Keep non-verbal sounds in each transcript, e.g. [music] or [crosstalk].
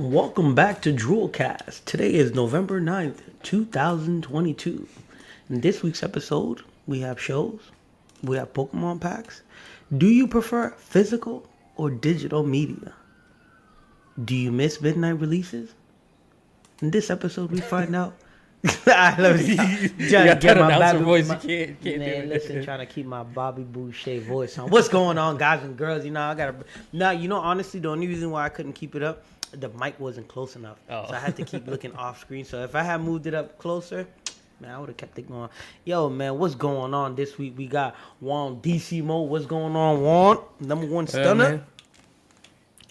Welcome back to Droolcast. Today is November 9th, 2022. In this week's episode, we have shows, we have Pokemon packs. Do you prefer physical or digital media? Do you miss midnight releases? In this episode, we find out. [laughs] I love you. [laughs] [laughs] Got get my Bobby- voice, my- you can't- can't Man, it. listen, trying to keep my Bobby Boucher voice on. What's going on, guys and girls? You know, I gotta. Now, you know, honestly, the only reason why I couldn't keep it up, the mic wasn't close enough, Oh. so I had to oh. keep looking off screen. So if I had moved it up closer, man, I would have kept it going. Yo, man, what's going on this week? We got Juan DC Mo. What's going on, Juan? Number one stunner. man.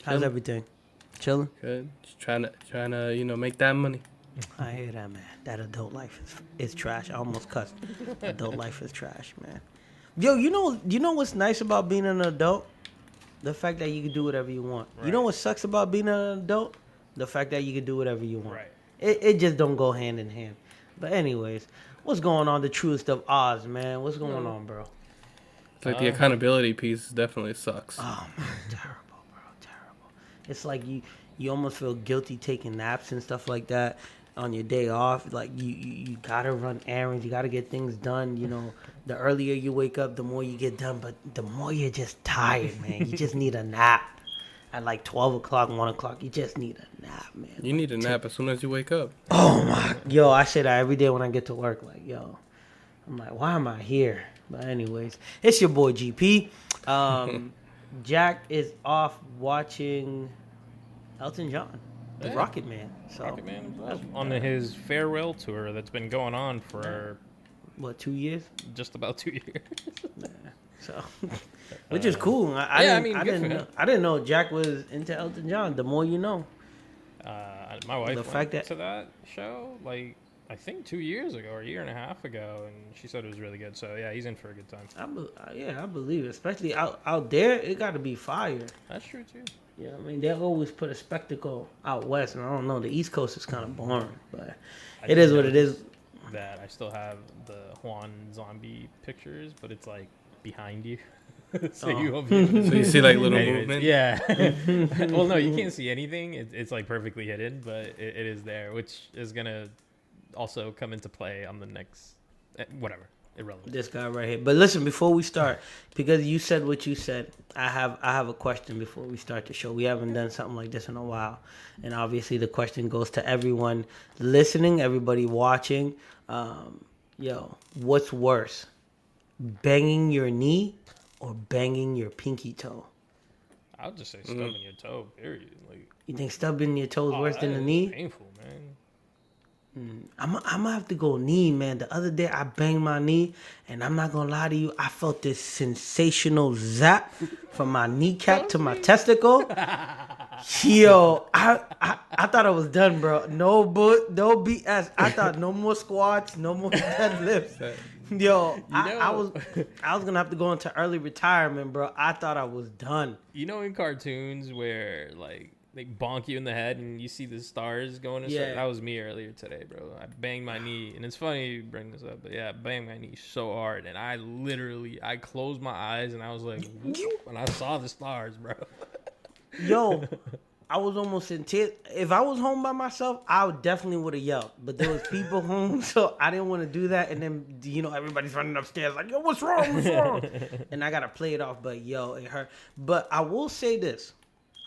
How's Chilling. everything? Chilling. Good. Just trying to trying to you know make that money. I hear that, man. That adult life is is trash. I almost cussed. adult life is trash, man. Yo, you know, you know what's nice about being an adult? The fact that you can do whatever you want. You know what sucks about being an adult? The fact that you can do whatever you want. Right. It it just don't go hand in hand. But anyways, what's going on? The truest of Oz, man. What's going on, bro? It's like the uh, accountability piece definitely sucks. Oh man, [laughs] terrible, bro, terrible. It's like you you almost feel guilty taking naps and stuff like that on your day off. Like you you, you gotta run errands, you gotta get things done. You know, the earlier you wake up, the more you get done. But the more you're just tired, man. You just need a nap. At like twelve o'clock, one o'clock, you just need a nap, man. You need a nap as soon as you wake up. Oh my, yo, I say that every day when I get to work. Like, yo, I'm like, why am I here? But anyways, it's your boy GP. Um, [laughs] Jack is off watching Elton John, Yeah. Rocket Man. So Rocket Man on his farewell tour that's been going on for what, two years? just about two [laughs] years. So, [laughs] which is cool. I, I yeah, I didn't, mean, I good didn't, for know, him. I didn't know Jack was into Elton John. The more you know. Uh, my wife The went fact that- to that show like I think two years ago or a year and a half ago, and she said it was really good. So yeah, he's in for a good time. I be, yeah, I believe, it. especially out out there, it got to be fire. That's true too. Yeah, I mean they always put a spectacle out west, and I don't know. The East Coast is kind of boring, but I it did is what it is. That I still have the Juan zombie pictures, but it's like behind you. [laughs] so Oh. you won't be able to [laughs] So you see like little Anyways, movement. Yeah. [laughs] well, no, you can't see anything. It, it's like perfectly hidden, but it, it is there, which is gonna also come into play on the next, eh, whatever, irrelevant. This guy right here. But listen, before we start, because you said what you said, I have I have a question before we start the show. We haven't done something like this in a while, and obviously the question goes to everyone listening, everybody watching. Um, yo, what's worse, banging your knee or banging your pinky toe? I'll just say Mm. stubbing your toe. Period. Like You think stubbing your toe is oh, worse that than the knee? Painful, man. I'm, I'm gonna have to go knee, man. The other day I banged my knee, and I'm not gonna lie to you, I felt this sensational zap from my kneecap to my testicle. [laughs] Yo, I, I I thought I was done, bro. No but no BS. I thought no more squats, no more [laughs] deadlifts. [laughs] Yo, I, I was I was gonna have to go into early retirement, bro. I thought I was done. You know, in cartoons where like they bonk you in the head and you see the stars going. Yeah. Yeah. That was me earlier today, bro. I banged my knee, and it's funny you bring this up, but yeah, I banged my knee so hard, and I literally I closed my eyes and I was like, [laughs] and I saw the stars, bro. Yo, [laughs] I was almost in tears. If I was home by myself, I would definitely would have yelled. But there was people [laughs] home, so I didn't want to do that. And then you know everybody's running upstairs like, "Yo, what's wrong? What's wrong?" and I gotta play it off. But yo, it hurt. But I will say this.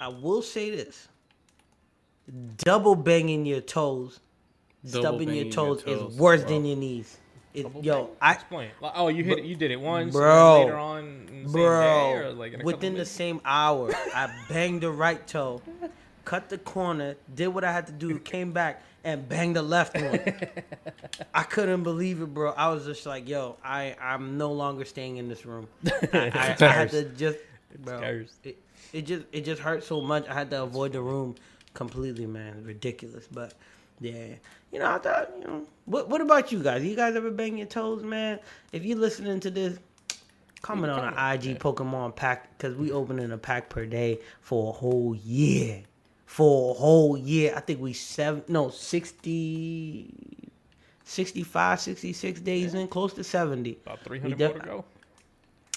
I will say this. Double banging your toes, Double stubbing your banging your toes, toes. is worse Wow. than your knees. It, yo, bang? I explain. Like, oh, you hit it. You did it once, Bro. later on, same Bro, day, or like in a within the same hour, I banged the right toe, cut the corner, did what I had to do, came back and banged the left one. [laughs] I couldn't believe it, bro. I was just like, "Yo, I I'm no longer staying in this room." [laughs] I, I, I had to just, bro. cursed. It, it just it just hurt so much. I had to avoid the room completely, man. Ridiculous, but. Yeah, you know, I thought, you know, what what about you guys? You guys ever bang your toes, man? If you're listening to this, comment on an IG Pokemon pack because we opening a pack per day for a whole year. For a whole year. I think we seven no 60 65, 66 days in, close to 70. about 300 def- more to go.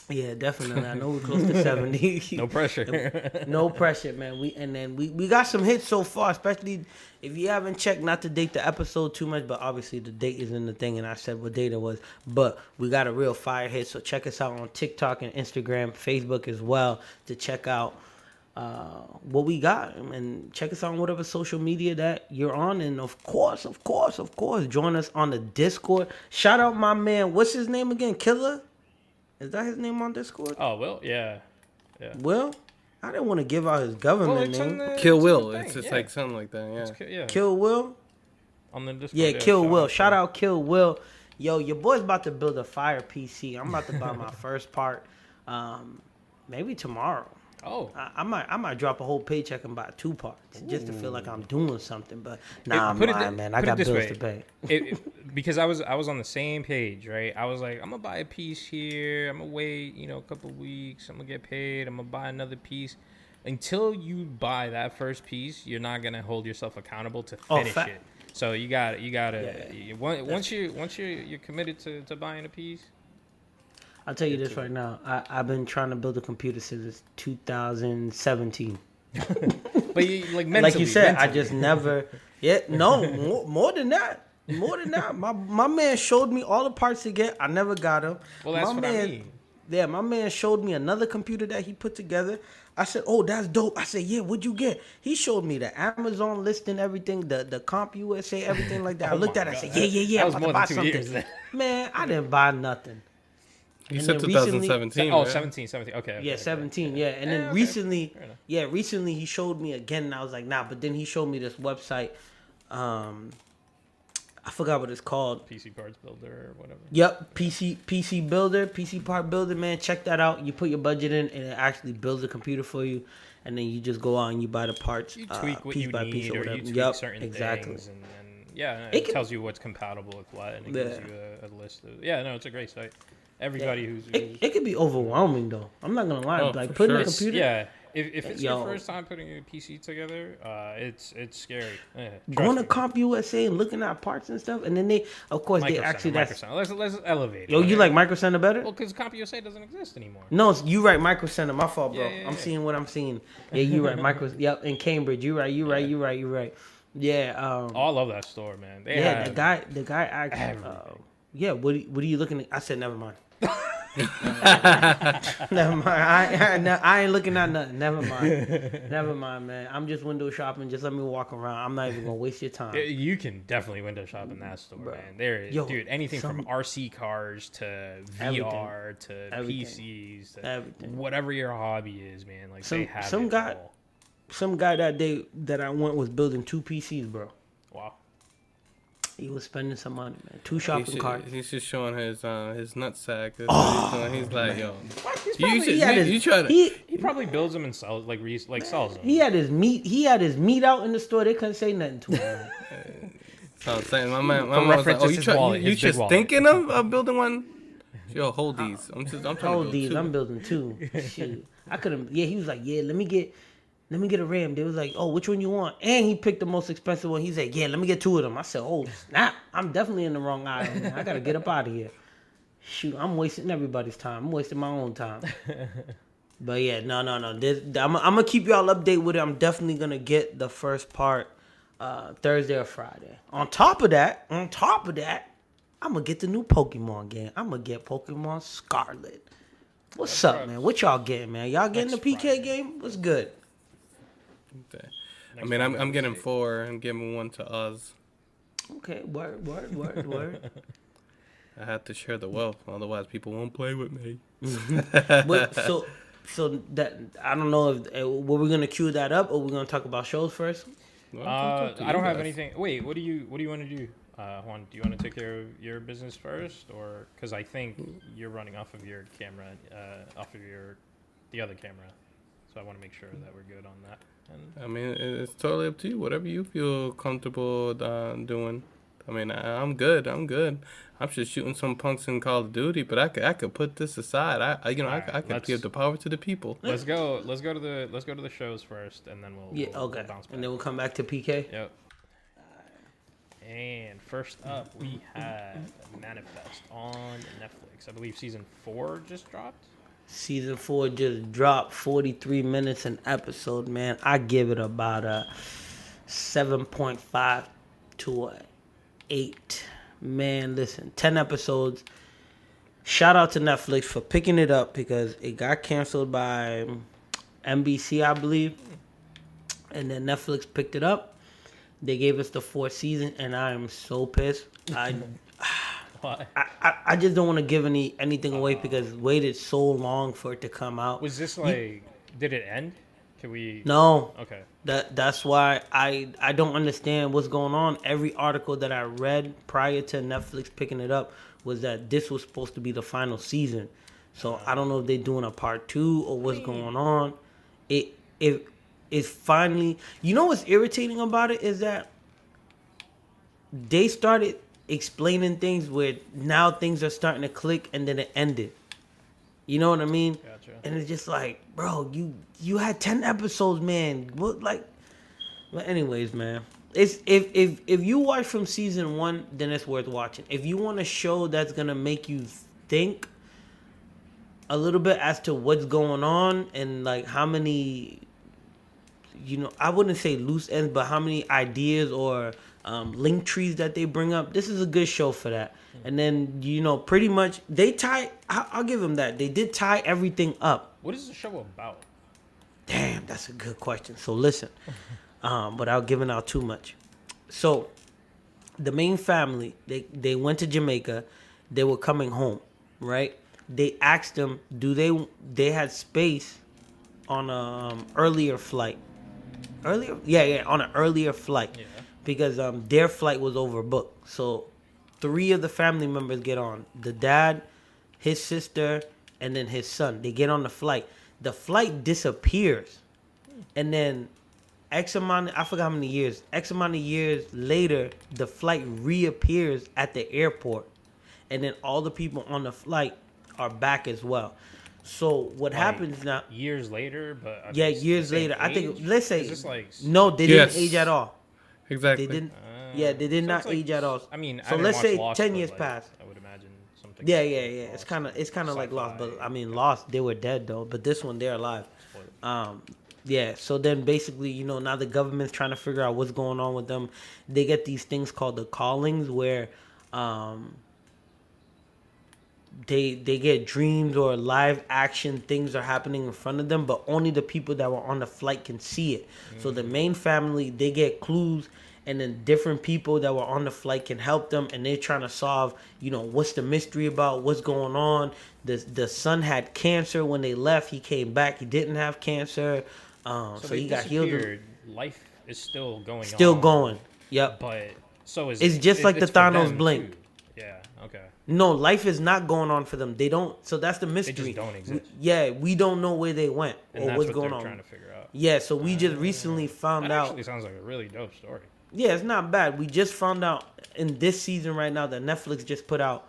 Yeah, definitely. I know we're close to [laughs] seventy. No pressure. [laughs] no pressure, man. We and then we, we got some hits so far, especially if you haven't checked. Not to date the episode too much, but obviously the date is in the thing, and I said what date it was. But we got a real fire hit, so check us out on TikTok and Instagram, Facebook as well to check out uh, what we got, and check us out on whatever social media that you're on, and of course, of course, of course, join us on the Discord. Shout out my man, what's his name again? Killer. Is that his name on Discord? oh well, yeah. Will? I didn't want to give out his government Well, name. the- Kill Will. It's just yeah. like something like that. Yeah. Ki- yeah. Kill Will? on the Discord, Yeah, Kill shout Will. Shout out Kill Will. Yo, your boy's about to build a fire PC. I'm about to buy my [laughs] first part. Um, maybe tomorrow. Oh, I, I might I might drop a whole paycheck and buy two parts just to feel like I'm doing something. But nah, I'm put it lying, man. I put it got bills way. to pay. it, [laughs] it- because I was I was on the same page, right? I was like, I'm gonna buy a piece here. I'm gonna wait, you know, a couple weeks. I'm gonna get paid. I'm gonna buy another piece. Until you buy that first piece, you're not gonna hold yourself accountable to Oh, finish fa- it. So you got you gotta Yeah. you, once, once you once you you're committed to, to buying a piece. I'll tell you this right now. I, I've been trying to build a computer since 2017. [laughs] But you, like mentally, like you said, I just never. Yeah, no, more, more than that. More than that. My my man showed me all the parts to get. I never got them. Well, that's my what man, I mean. Yeah, my man showed me another computer that he put together. I said, "Oh, that's dope." I said, "Yeah, what'd you get?" He showed me the Amazon listing, everything, the the Comp USA, everything like that. I Oh looked at it. I said, "Yeah, yeah, yeah." That was I'm more about to than buy two years something. then. Man, I didn't buy nothing. You And said then recently- 2017. Oh, right? 17, 17. Okay. okay, Yeah, okay. 17. Yeah, and then Yeah, okay. recently, yeah, recently he showed me again, and I was like, nah. But then he showed me this website. Um, I forgot what it's called. PC parts builder or whatever. Yep, PC PC Builder, PC Part Builder. Man, check that out. You put your budget in, and it actually builds a computer for you. And then you just go out and you buy the parts, You uh, tweak what piece you by piece need, or or whatever. you tweak Yep, certain exactly. things, and, and yeah, It it, can- tells you what's compatible with what, and it gives you a, a list of. Yeah, no, it's a great site. Everybody who's, It, who's it could be overwhelming though. I'm not gonna lie. Oh, like putting sure. a computer. yeah, if, if it's Yo. your first time putting a PC together, uh, it's it's scary. Yeah, Going to trust me. Comp USA and looking at parts and stuff, and then they, of course, they Micro actually Center, that's. Micro Center. Let's let's elevate. it, Yo, you okay? like Micro Center better? Well, because CompUSA doesn't exist anymore. No, it's- you right, Micro Center. My fault, bro. Yeah, yeah, I'm seeing what I'm seeing. Yeah, you right, Micro. [laughs] Yep, in Cambridge. You right. You right. You right. You right. Yeah. Um, Oh, I love that store, man. They yeah, have the guy. The guy actually. Uh, yeah. What? Are, what are you looking at? I said never mind. [laughs] never mind. I, I, no, I ain't looking at nothing. Never mind. Never mind, man. I'm just window shopping. Just let me walk around. I'm not even gonna waste your time. You can definitely window shop in that store, man. There is, Yo, dude, anything from RC cars to Everything. VR to Everything. PCs to Everything. whatever your hobby is, man. Like Some- they have some guy- all. Some guy that day that I went was building two PCs, bro. Wow. He was spending some money, man. Two He's, shopping ju- carts. he's just showing his uh, his nutsack. That's what he's, doing. he's like, yo, He's you, should, he had you, his- you try to. he- He probably builds them and sells, like re- like sells them. He had his meat. He had his meat out in the store. They couldn't say nothing to him. [laughs] So I'm saying, my man, my For man was like, oh, you, his try, wallet, you, you just wallet. thinking of, of building one? Yo, hold these. I'm just, I'm trying to build these. two. I'm building two. [laughs] Shoot, I could have. Yeah, he was like, yeah, let me get, let me get a RAM. They was like, oh, which one you want? And he picked the most expensive one. He said, yeah, let me get two of them. I said, oh snap, I'm definitely in the wrong aisle. Man. I gotta get up out of here. Shoot, I'm wasting everybody's time. I'm wasting my own time. [laughs] But yeah, no, no, no. This, I'm, I'm gonna keep y'all update with it. I'm definitely gonna get the first part uh, Thursday or Friday. On top of that, on top of that, I'm gonna get the new Pokemon game. I'm gonna get Pokemon Scarlet. What's up, man? What y'all getting, man? Y'all getting the PK Friday. game? What's good? Okay. I mean, I'm, Friday I'm getting see. four and giving one to Oz. Okay, word, word, word, [laughs] word. I have to share the wealth, otherwise people won't play with me. [laughs] But, so, [laughs] so that I don't know if uh, were we gonna cue that up or we're gonna talk about shows first. Well, Uh, it's up to I don't have guys. anything. Wait, what do you what do you want to do, uh, Juan? Do you want to take care of your business first, or because I think you're running off of your camera, uh, off of your the other camera, so I want to make sure that we're good on that. And I mean, it's totally up to you. Whatever you feel comfortable uh, doing. I mean, I, I'm good. I'm good. I'm just shooting some punks in Call of Duty, but I could, I could put this aside. I, I you know, I, I could give the power to the people. let's go. Let's go to the let's go to the shows first, and then we'll Yeah, we'll, okay. we'll bounce back. And then we'll come back to PK. Yep. And first up, we have Manifest on Netflix. I believe season four just dropped. Season four just dropped 43 minutes an episode, man. I give it about a 7.5 to a 8. Man, listen, 10 episodes. Shout out to Netflix for picking it up because it got canceled by NBC, I believe. And then Netflix picked it up. They gave us the fourth season, and I am so pissed. I [laughs] Why? I, I, I just don't want to give any anything away oh. because waited so long for it to come out. Was this like? Did it end? Can we? No, Okay. that that's why I I don't understand what's going on. Every article that I read prior to Netflix picking it up was that this was supposed to be the final season. So I don't know if they're doing a part two or what's going on. It it it's finally you know what's irritating about it is that they started explaining things where now things are starting to click and then it ended. You know what I mean? Gotcha. And it's just like, bro, you you had ten episodes, man. What like? But anyways, man, it's if if if you watch from season one, then it's worth watching. If you want a show that's gonna make you think a little bit as to what's going on and like how many, you know, I wouldn't say loose ends, but how many ideas or um, link trees that they bring up. This is a good show for that. And then you know, pretty much they tie. I- I'll give them that. They did tie everything up. What is the show about? Damn, that's a good question. So listen, [laughs] um, without giving out too much. So, the main family they they went to Jamaica. They were coming home, right? They asked them, do they they had space on a um, earlier flight? Earlier, yeah, yeah, on an earlier flight Yeah. Because um their flight was overbooked. So three of the family members get on. The dad, his sister, and then his son. They get on the flight. The flight disappears. And then X amount I forgot how many years. X amount of years later, the flight reappears at the airport. And then all the people on the flight are back as well. So what Like, happens now Years later, but I yeah, mean, it's the years same later. I think let's say like no, they didn't Yes. age at all. Exactly. They didn't. Uh, yeah, they did so not like- age at all. I mean, so didn't let's say Lost, ten years like, passed. I would imagine something. Yeah, like yeah, yeah. It's kind of it's kind of like Lost, but. I mean Lost. They were dead though, but this one they're alive. Um, yeah. So then basically, you know, now the government's trying to figure out what's going on with them. They get these things called the callings, where um, they they get dreams or live action things are happening in front of them, but only the people that were on the flight can see it. So the main family they get clues. And then different people that were on the flight can help them, and they're trying to solve, you know, what's the mystery about, what's going on. The the son had cancer when they left. He came back. He didn't have cancer, um, so, they he got healed. Life is still going. Still on, going. Yep. But so is It's just like the Thanos blink. too. Yeah. Okay. No, life is not going on for them. They don't. So that's the mystery. They just don't exist. Yeah, we don't know where they went And or what's what going on. trying to figure out. Yeah, so we just recently found out. actually sounds like a really dope story. Yeah, it's not bad. We just found out in this season right now that Netflix just put out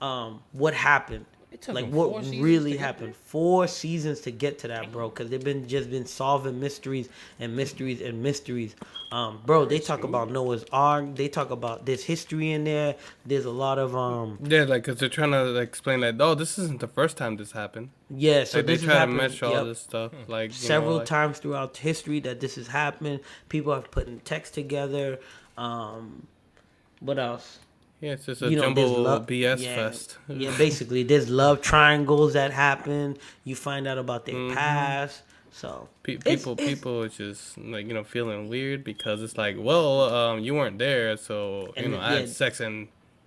um what happened. It took Like what four really happened. Four seasons to get to that, bro. Because they've been just been solving mysteries and mysteries and mysteries. Um, bro, they talk about Noah's Ark. They talk about there's history in there. There's a lot of um. Yeah, like because they're trying to like, explain that. Oh, this isn't the first time this happened. Yeah, so like they this has try to happened mesh all yep, this stuff. Like you several know, like, times throughout history that this has happened. People have put in text together. Um, what else? Yeah, it's just a you know, jumbo love- BS yeah, fest. yeah, basically, there's love triangles that happen. You find out about their Mhm. past. So Pe- It's- people, it's- people is just like you know feeling weird because it's like, well, um, you weren't there, so you know I had yeah, sex and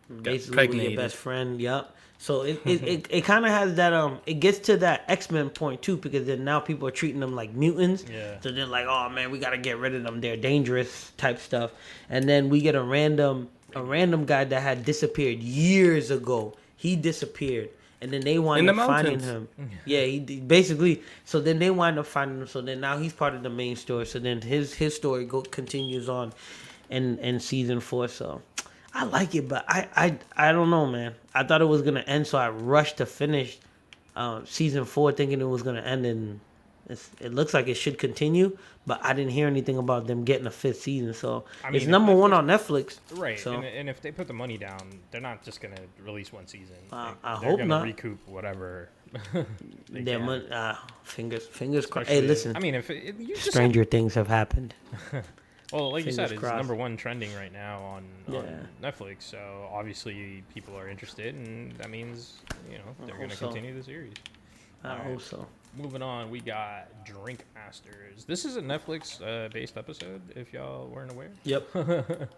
got basically your best friend. Yep. So it it, it, [laughs] it kind of has that um it gets to that X Men point too because then now people are treating them like mutants. Yeah. So they're like, oh man, we gotta get rid of them. They're dangerous type stuff. And then we get a random a random guy that had disappeared years ago. He disappeared. And then they wind the up finding him. Yeah, he basically. So then they wind up finding him. So then now he's part of the main story. So then his his story go continues on, in in season four. So I like it, but I I I don't know, man. I thought it was gonna end, so I rushed to finish um, season four, thinking it was gonna end, and it's, it looks like it should continue. But I didn't hear anything about them getting a fifth season, so I it's mean, number one on Netflix. Right, So and, and if they put the money down, they're not just gonna release one season. Uh, Like, I they're hope gonna not. recoup whatever [laughs] They Yeah, can. mon- uh, fingers, fingers crossed. Hey, listen, I mean, if it, you just stranger things have happened. [laughs] [laughs] well, like you said, fingers it's number one trending right now on, on Netflix. So obviously, people are interested, and that means you know they're going to so. continue the series. I Alright. hope so. Moving on, we got Drink Masters. This is a Netflix uh, based episode, if y'all weren't aware. Yep. [laughs]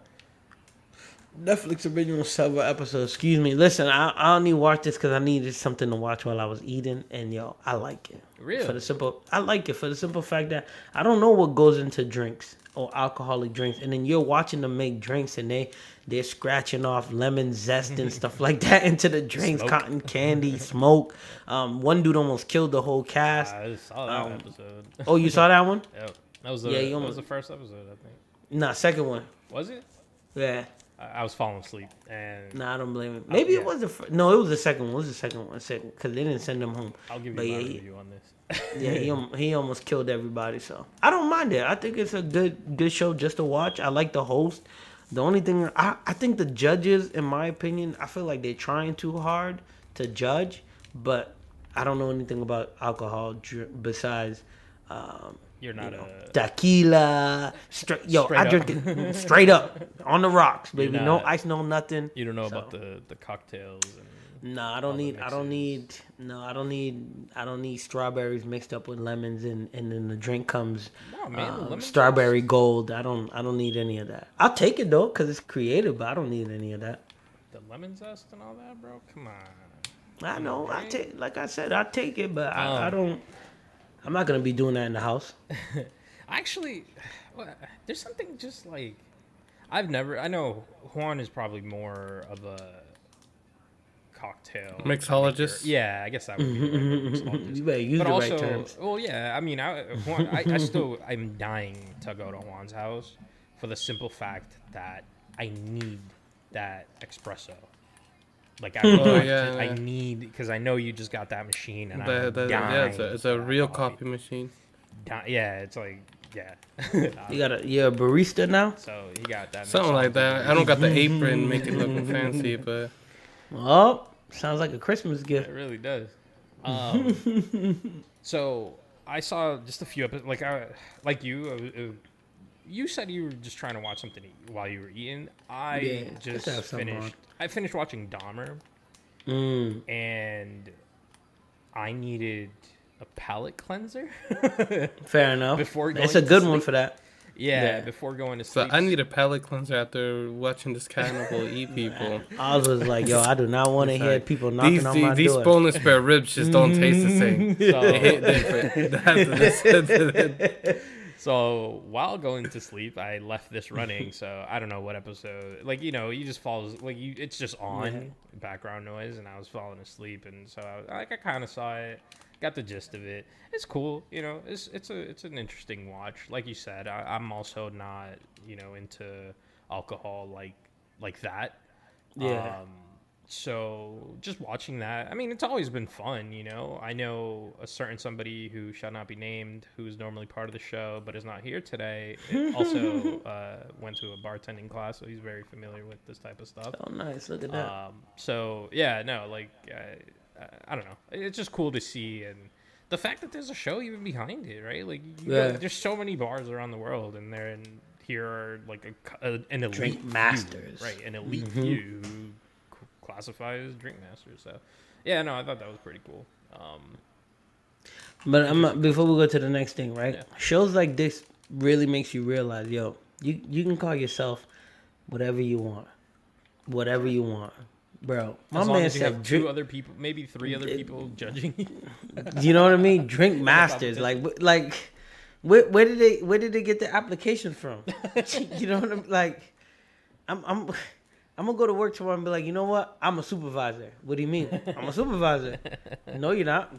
Netflix original several episodes. Excuse me. Listen, I, I only watched this because I needed something to watch while I was eating, and yo, I like it. Really? For the simple, I like it for the simple fact that I don't know what goes into drinks or alcoholic drinks, and then you're watching them make drinks, and they they're scratching off lemon zest and stuff like that [laughs] into the drinks, Smoke. cotton candy, smoke. Um, one dude almost killed the whole cast. I saw that Um, episode. Oh, you saw that one? [laughs] Yep. That was the Yeah, that was the first episode, I think. Nah, second one. Was it? Yeah. I, was falling asleep, and Nah, I don't blame him. Maybe yeah. it was the fir- no, it was the second one. It was the second one, second because they didn't send him home. I'll give you but my yeah, review on this. Yeah, he [laughs] he almost killed everybody. So I don't mind it. I think it's a good good show just to watch. I like the host. The only thing I I think the judges, in my opinion, I feel like they're trying too hard to judge, but I don't know anything about alcohol besides. Um, You're not you know, a tequila, straight, yo, Straight I up. drink it straight up on the rocks, baby. No ice, no nothing. you don't know So- about the the cocktails and No, I don't need. I don't need. No, I don't need. I don't need strawberries mixed up with lemons, and and then the drink comes no man, um, strawberry gold. I don't. I don't need any of that. I'll take it though, cause it's creative, but I don't need any of that. the lemon zest and all that, bro. Come on. I know. I take. Like I said, I take it, but I, I Um, don't. I'm not gonna be doing that in the house. [laughs] Actually, there's something just like I've never. I know Juan is probably more of a cocktail Mixologist? Yeah, I guess that would be the right word, [laughs] mixologist. You better use but the also, right terms. well, yeah. I mean, I, Juan, I, I still, I'm dying to go to Juan's house for the simple fact that I need that espresso. Like I, [laughs] Oh, want yeah, to- I need because I know you just got that machine, and The, I'm the, dying. yeah, it's a, it's a real coffee machine. Di- yeah, it's like yeah. [laughs] You got a. You're a barista now. so he got that. Something like that. I don't got the apron, make it look [laughs] fancy, but Oh, sounds like a Christmas gift. It really does. Um, so I saw just a few episodes. Like I, like you, uh, uh, you said you were just trying to watch something to eat while you were eating. I Yeah, just just have something finished. I finished watching Dahmer, Mm. and I needed a palate cleanser. [laughs] Fair enough. Before it's a going to good one for that. yeah, Yeah. before going to so sleep. I need a palate cleanser after watching this cannibal eat people. [laughs] I was like, yo, I do not want to hear Like, people knocking These on these, my these door. boneless spare ribs just don't taste the same. [laughs] They hit So, different. That's- that's- so while going to sleep, I left this running. So I don't know what episode. Like you know, you just fall like you. It's just on Yeah. background noise, and I was falling asleep, and so I, like I kind of saw it, got the gist of it. It's cool, you know. It's it's a it's an interesting watch. Like you said, I, I'm also not you know into alcohol like like that. Yeah. Um, so just watching that, I mean, it's always been fun, you know. I know a certain somebody who shall not be named, who's normally part of the show but is not here today. also [laughs] uh, went to a bartending class, so he's very familiar with this type of stuff. Oh, nice. Look at that. Um, so yeah, no, like I, I don't know. It's just cool to see and. The fact that there's a show even behind it, right? Like, Yeah. there's so many bars around the world, and they're in here are like a, a an elite Drink few, masters. right? An elite c- classify as drink masters. So, yeah, no, I thought that was pretty cool. Um, But I'm not, before we go to the next thing, right? Yeah. Shows like this really makes you realize, yo, you you can call yourself whatever you want, whatever you want, bro. My as man as you have said, two other people, maybe three other It- people judging you. [laughs] you know what I mean? Drink [laughs] masters, like like. Where, where did they where did they get the application from? [laughs] you know what I'm like? I'm I'm I'm gonna go to work tomorrow and be like, you know what? I'm a supervisor. What do you mean? [laughs] I'm a supervisor. no, you're not.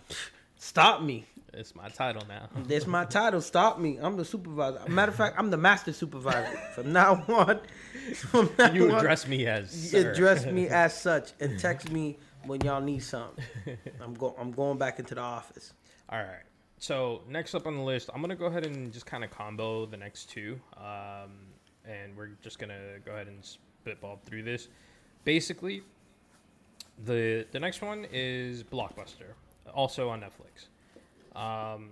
Stop me. it's my title now. [laughs] That's my title. Stop me. I'm the supervisor. Matter of fact, I'm the master supervisor. From now on, [laughs] from now You on, address me as you sir. address me as such and text me when y'all need something. I'm go. I'm going back into the office. All right. So next up on the list, I'm gonna go ahead and just kind of combo the next two, um, and we're just gonna go ahead and spitball through this. Basically, the the next one is Blockbuster. also on Netflix. Um,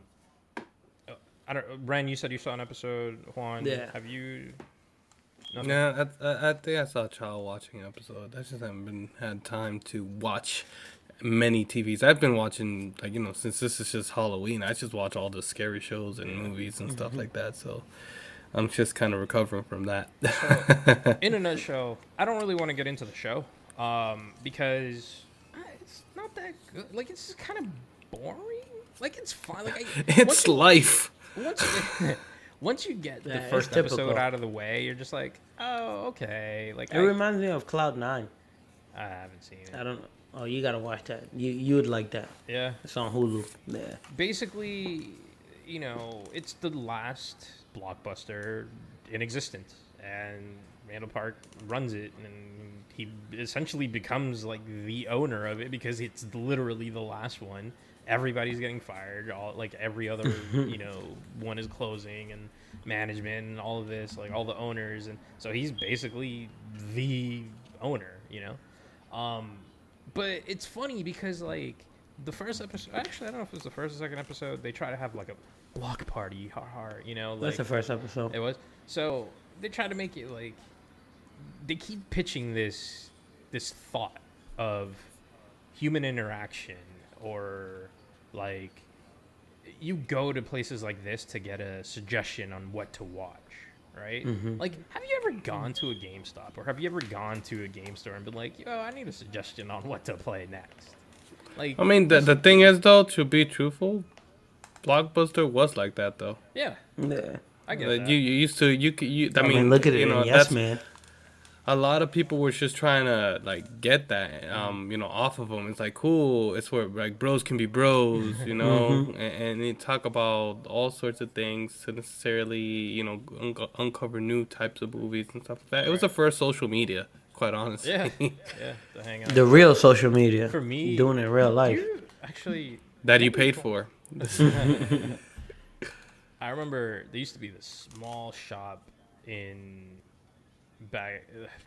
uh, I don't. Ren, you said you saw an episode. Juan, Yeah. Have you? Nothing? Yeah, I, I, I think I saw a child watching episode. I just haven't been had time to watch many TVs. I've been watching like you know since this is just Halloween. I just watch all the scary shows and movies and stuff like that. So I'm just kind of recovering from that. [laughs] in a nutshell, I don't really want to get into the show um, because uh, it's not that good. Like it's just kind of boring. Like it's fine. Like I, [laughs] it's once, life. once, [laughs] once you get the Yeah, it's first episode typical. out of the way, you're just like, oh okay. Like It I, reminds me of Cloud Nine. I haven't seen it. I don't know. Oh, you gotta watch that. You you would like that. Yeah, It's on Hulu. Yeah. basically, you know, it's the last blockbuster in existence, and Randall Park runs it, and he essentially becomes like the owner of it because it's literally the last one. Everybody's getting fired. All like every other, [laughs] you know, one is closing, and management and all of this, like all the owners, and so he's basically the owner, you know. Um, but it's funny because like the first episode, actually, I don't know if it was the first or second episode. They try to have like a block party, har, you know. Like, That's the first episode. it was. So they try to make it like they keep pitching this this thought of human interaction or like you go to places like this to get a suggestion on what to watch, right? Mm-hmm. Like, have you ever gone to a GameStop or have you ever gone to a game store and been like, "Yo, I need a suggestion on what to play next"? Like, I mean, the the thing is though, to be truthful, Blockbuster was like that though. yeah, Yeah. I get Like, that. you, you used to you could you. I, I mean, mean, look at it. You know, in yes, man. a lot of people were just trying to like get that um you know off of them it's like cool it's where like bros can be bros you know Mm-hmm. and, and they talk about all sorts of things to necessarily you know un- uncover new types of movies and stuff like that it was the first social media quite honestly yeah, [laughs] yeah, to hang out. The real social media. For me, doing it in real life. You actually that you paid for I remember there used to be this small shop in back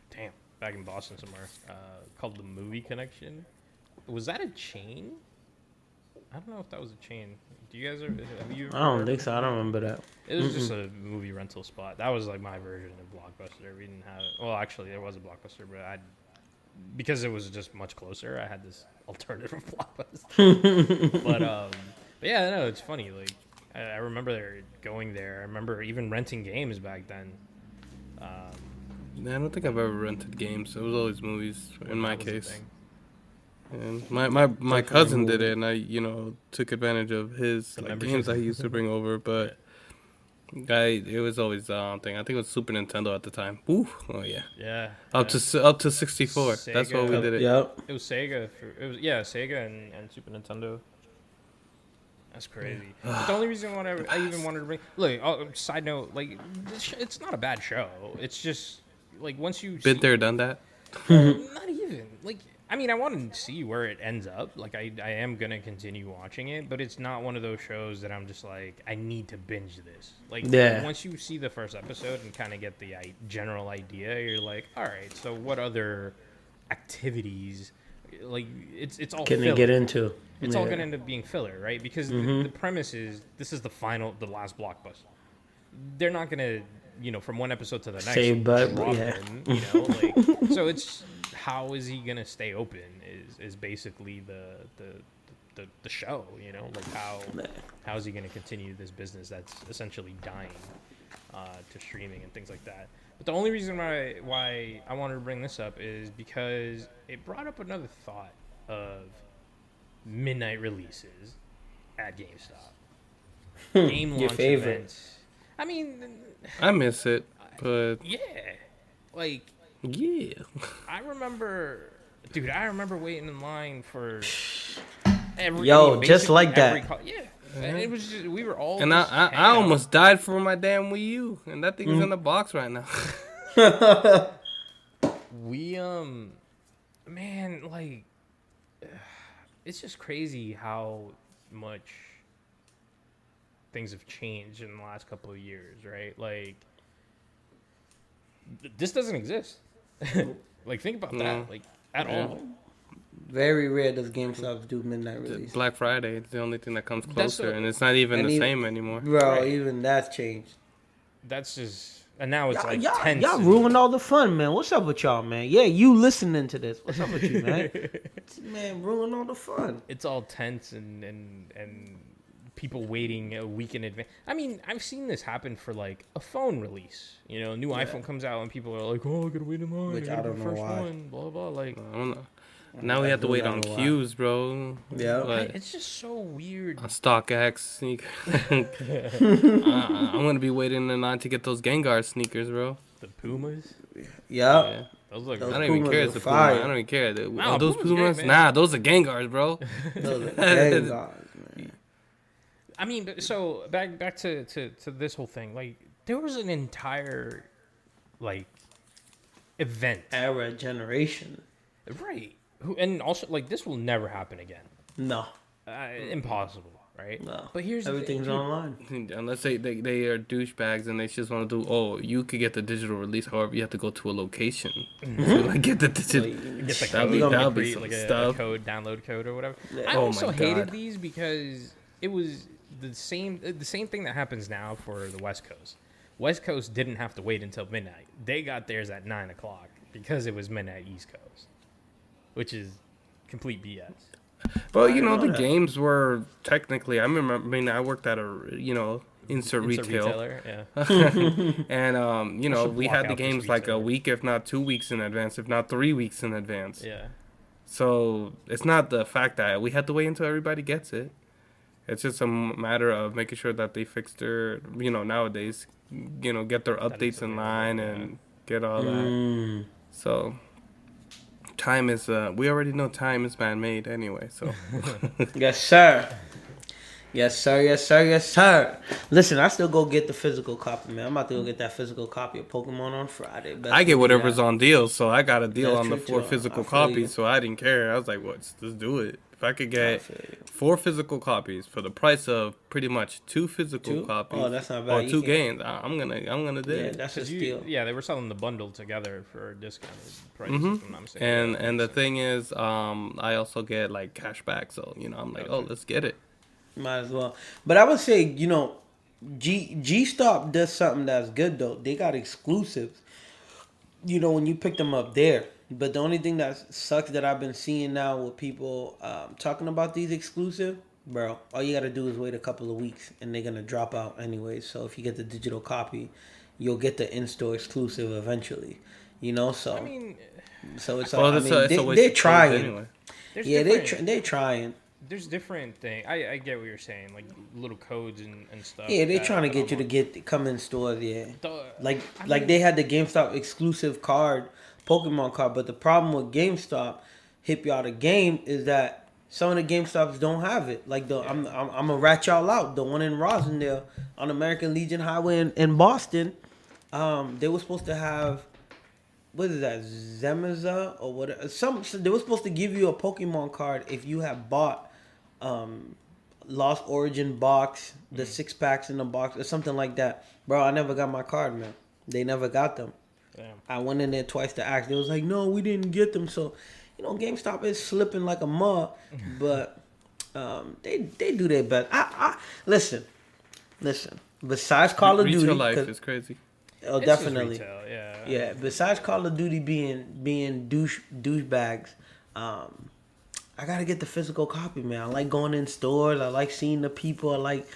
damn back in Boston somewhere uh, called the Movie Connection. Was that a chain? I don't know if that was a chain. Do you guys are? Have you? I don't think so. I don't remember that. It was just a movie rental spot. That was like my version of Blockbuster. We didn't have. Well, actually, there was a Blockbuster, but I, because it was just much closer, I had this alternative [laughs] Blockbuster. [laughs] but um, but yeah, no, it's funny. Like I, I remember going there. I remember even renting games back then. Um, i don't think i've ever rented games it was always movies in my that was the case and my my, my Definitely cousin did it and i you know took advantage of his like, games that he used to bring over [laughs] but I, it was always um thing. I think it was Super Nintendo at the time. Ooh, oh yeah. Yeah. Up yeah. to up to 64. That's what we did it. Yep. It was Sega. For, it was yeah, Sega and, and Super Nintendo. That's crazy. The only reason why I, [sighs] I even wanted to bring look. Oh, um, side note, like this sh- it's not a bad show. It's just like once you Been see- there, done that. [laughs] not [laughs] even like I mean I want to see where it ends up. Like I I am gonna continue watching it, but it's not one of those shows that I'm just like I need to binge this. Like Yeah. once you see the first episode and kind of get the I- general idea, you're like, all right, so what other activities? Like it's it's all Can they get into? It's all gonna end up being filler, right? Because the, Mm-hmm. the premise is this is the final, the last blockbuster. They're not gonna, you know, from one episode to the next, Save but- yeah. you know, [laughs] like so. It's how is he gonna stay open? Is is basically the the the, the show, you know, like how how is he gonna continue this business that's essentially dying uh, to streaming and things like that. But the only reason why why I wanted to bring this up is because it brought up another thought of midnight releases at GameStop. Hmm, Game Your launch favorite. events. I mean, I miss it, but yeah, like yeah. I remember, dude. I remember waiting in line for [laughs] every Yo, just like that. co- yeah, and it was just we were all And I, just I, hanging I almost died for my damn Wii U, and that thing's in the box right now. [laughs] we um man like [sighs] it's just crazy how much things have changed in the last couple of years right like this doesn't exist [laughs] like think about No. that like at Yeah. all Very rare does GameStop do midnight release. Black Friday is the only thing that comes closer, a- and it's not even the even- same anymore. Bro, Right. even that's changed. That's just and now it's Y'all, like y'all, tense. y'all and- ruined all the fun, man. What's up with y'all, man? Yeah, you listening to this. What's up with you, man? [laughs] man, ruin all the fun. it's all tense and and and people waiting a week in advance. I mean, I've seen this happen for like a phone release. You know, a new iPhone comes out and people are like, "Oh, I gotta wait in line. Which I, gotta I don't the know first why. One, blah blah. Like, I don't know. Now we have to wait on know why. queues, bro. Yeah. I- But it's just so weird. on StockX sneaker, [laughs] [laughs] uh, I'm gonna be waiting in line to get those Gengar sneakers, bro. The Pumas, Yep. Yeah. those look. Those I don't even care. are It's the Puma. fire. I don't even care. The- Nah, are those Puma's Pumas? man. nah, those are Gengars, bro. Those are [laughs] dang gods, man. I mean, so back back to, to to this whole thing. Like, there was an entire like event, Era generation. right? Who and also like this will never happen again. No, Uh, impossible, right? no. But here's everything's dude. online. [laughs] Unless they, they, they are douchebags and they just want to do, oh, you could get the digital release. However, you have to go to a location. to [laughs] like, get the digital. Get the That'd code, be- like, that'd be create, some like a, a code, download code or whatever. Yeah. I Oh also hated these because it was the same the same thing that happens now for the West Coast. West Coast didn't have to wait until midnight. They got theirs at nine o'clock because it was midnight East Coast, which is complete BS. Well, you know, know the that. games were technically, I remember, I mean, I worked at a, you know, insert It's a retail. retailer, yeah. [laughs] [laughs] and, um, you know, we had the games like a week, if not two weeks in advance, if not three weeks in advance. Yeah. So it's not the fact that we had to wait until everybody gets it. It's just a matter of making sure that they fix their, you know, nowadays, you know, get their updates in line and get all that. Mm. So time is, uh, we already know time is man made anyway. So [laughs] Yes, sir. Yes, sir. Yes, sir. Yes, sir. Listen, I still go get the physical copy, man. I'm about to go get that physical copy of Pokemon on Friday. Best I get whatever's on deal. So I got a deal That's on the four too. Physical copies. So I didn't care. I was like, what? Let's do it. If I could get feel four physical copies for the price of pretty much two physical Two? copies. Oh, that's not Or bad. You two can- games. I- I'm gonna, I'm gonna do Yeah, it. that's a 'Cause you- steal. yeah, they were selling the bundle together for a discounted price. Mhm. if I'm not. And Yeah, and the so- thing is, um, I also get like cash back. So you know, I'm like, oh, let's get it. Might as well. But I would say, you know, G G Stop does something that's good though. They got exclusives. You know, when you pick them up there. But the only thing that sucks that I've been seeing now with people um, talking about these exclusive, bro, all you gotta do is wait a couple of weeks and they're gonna drop out anyway. So if you get the digital copy, you'll get the in store exclusive eventually. You know, so I mean, so it's Well, like, I mean, a, it's they, a they're trying. anyway. Yeah, they different- tr- they trying. there's different thing. I, I get what you're saying, like little codes and, and stuff. Yeah, they're that- trying to get you to get come in stores. Yeah. The- Like I like mean- they had the GameStop exclusive card, Pokemon card, but the problem with GameStop, hip y'all the game is that some of the GameStops don't have it. Like the I'm, I'm I'm gonna rat y'all out. The one in Roslindale on American Legion Highway in, in Boston, um, they were supposed to have what is that Zemaza or what? Some they were supposed to give you a Pokemon card if you have bought um Lost Origin box, the Mm. six packs in the box, or something like that. Bro, I never got my card, man. They never got them. Damn. I went in there twice to ask. They was like, no, we didn't get them. So, you know, GameStop is slipping like a mud, [laughs] but um, they they do their best. I, I listen, listen. Besides Call of Retail Duty, life is crazy. oh, It's definitely, retail, yeah. yeah. Besides Call of Duty being being douche douchebags, um, I gotta get the physical copy, man. I like going in stores. I like seeing the people. I like,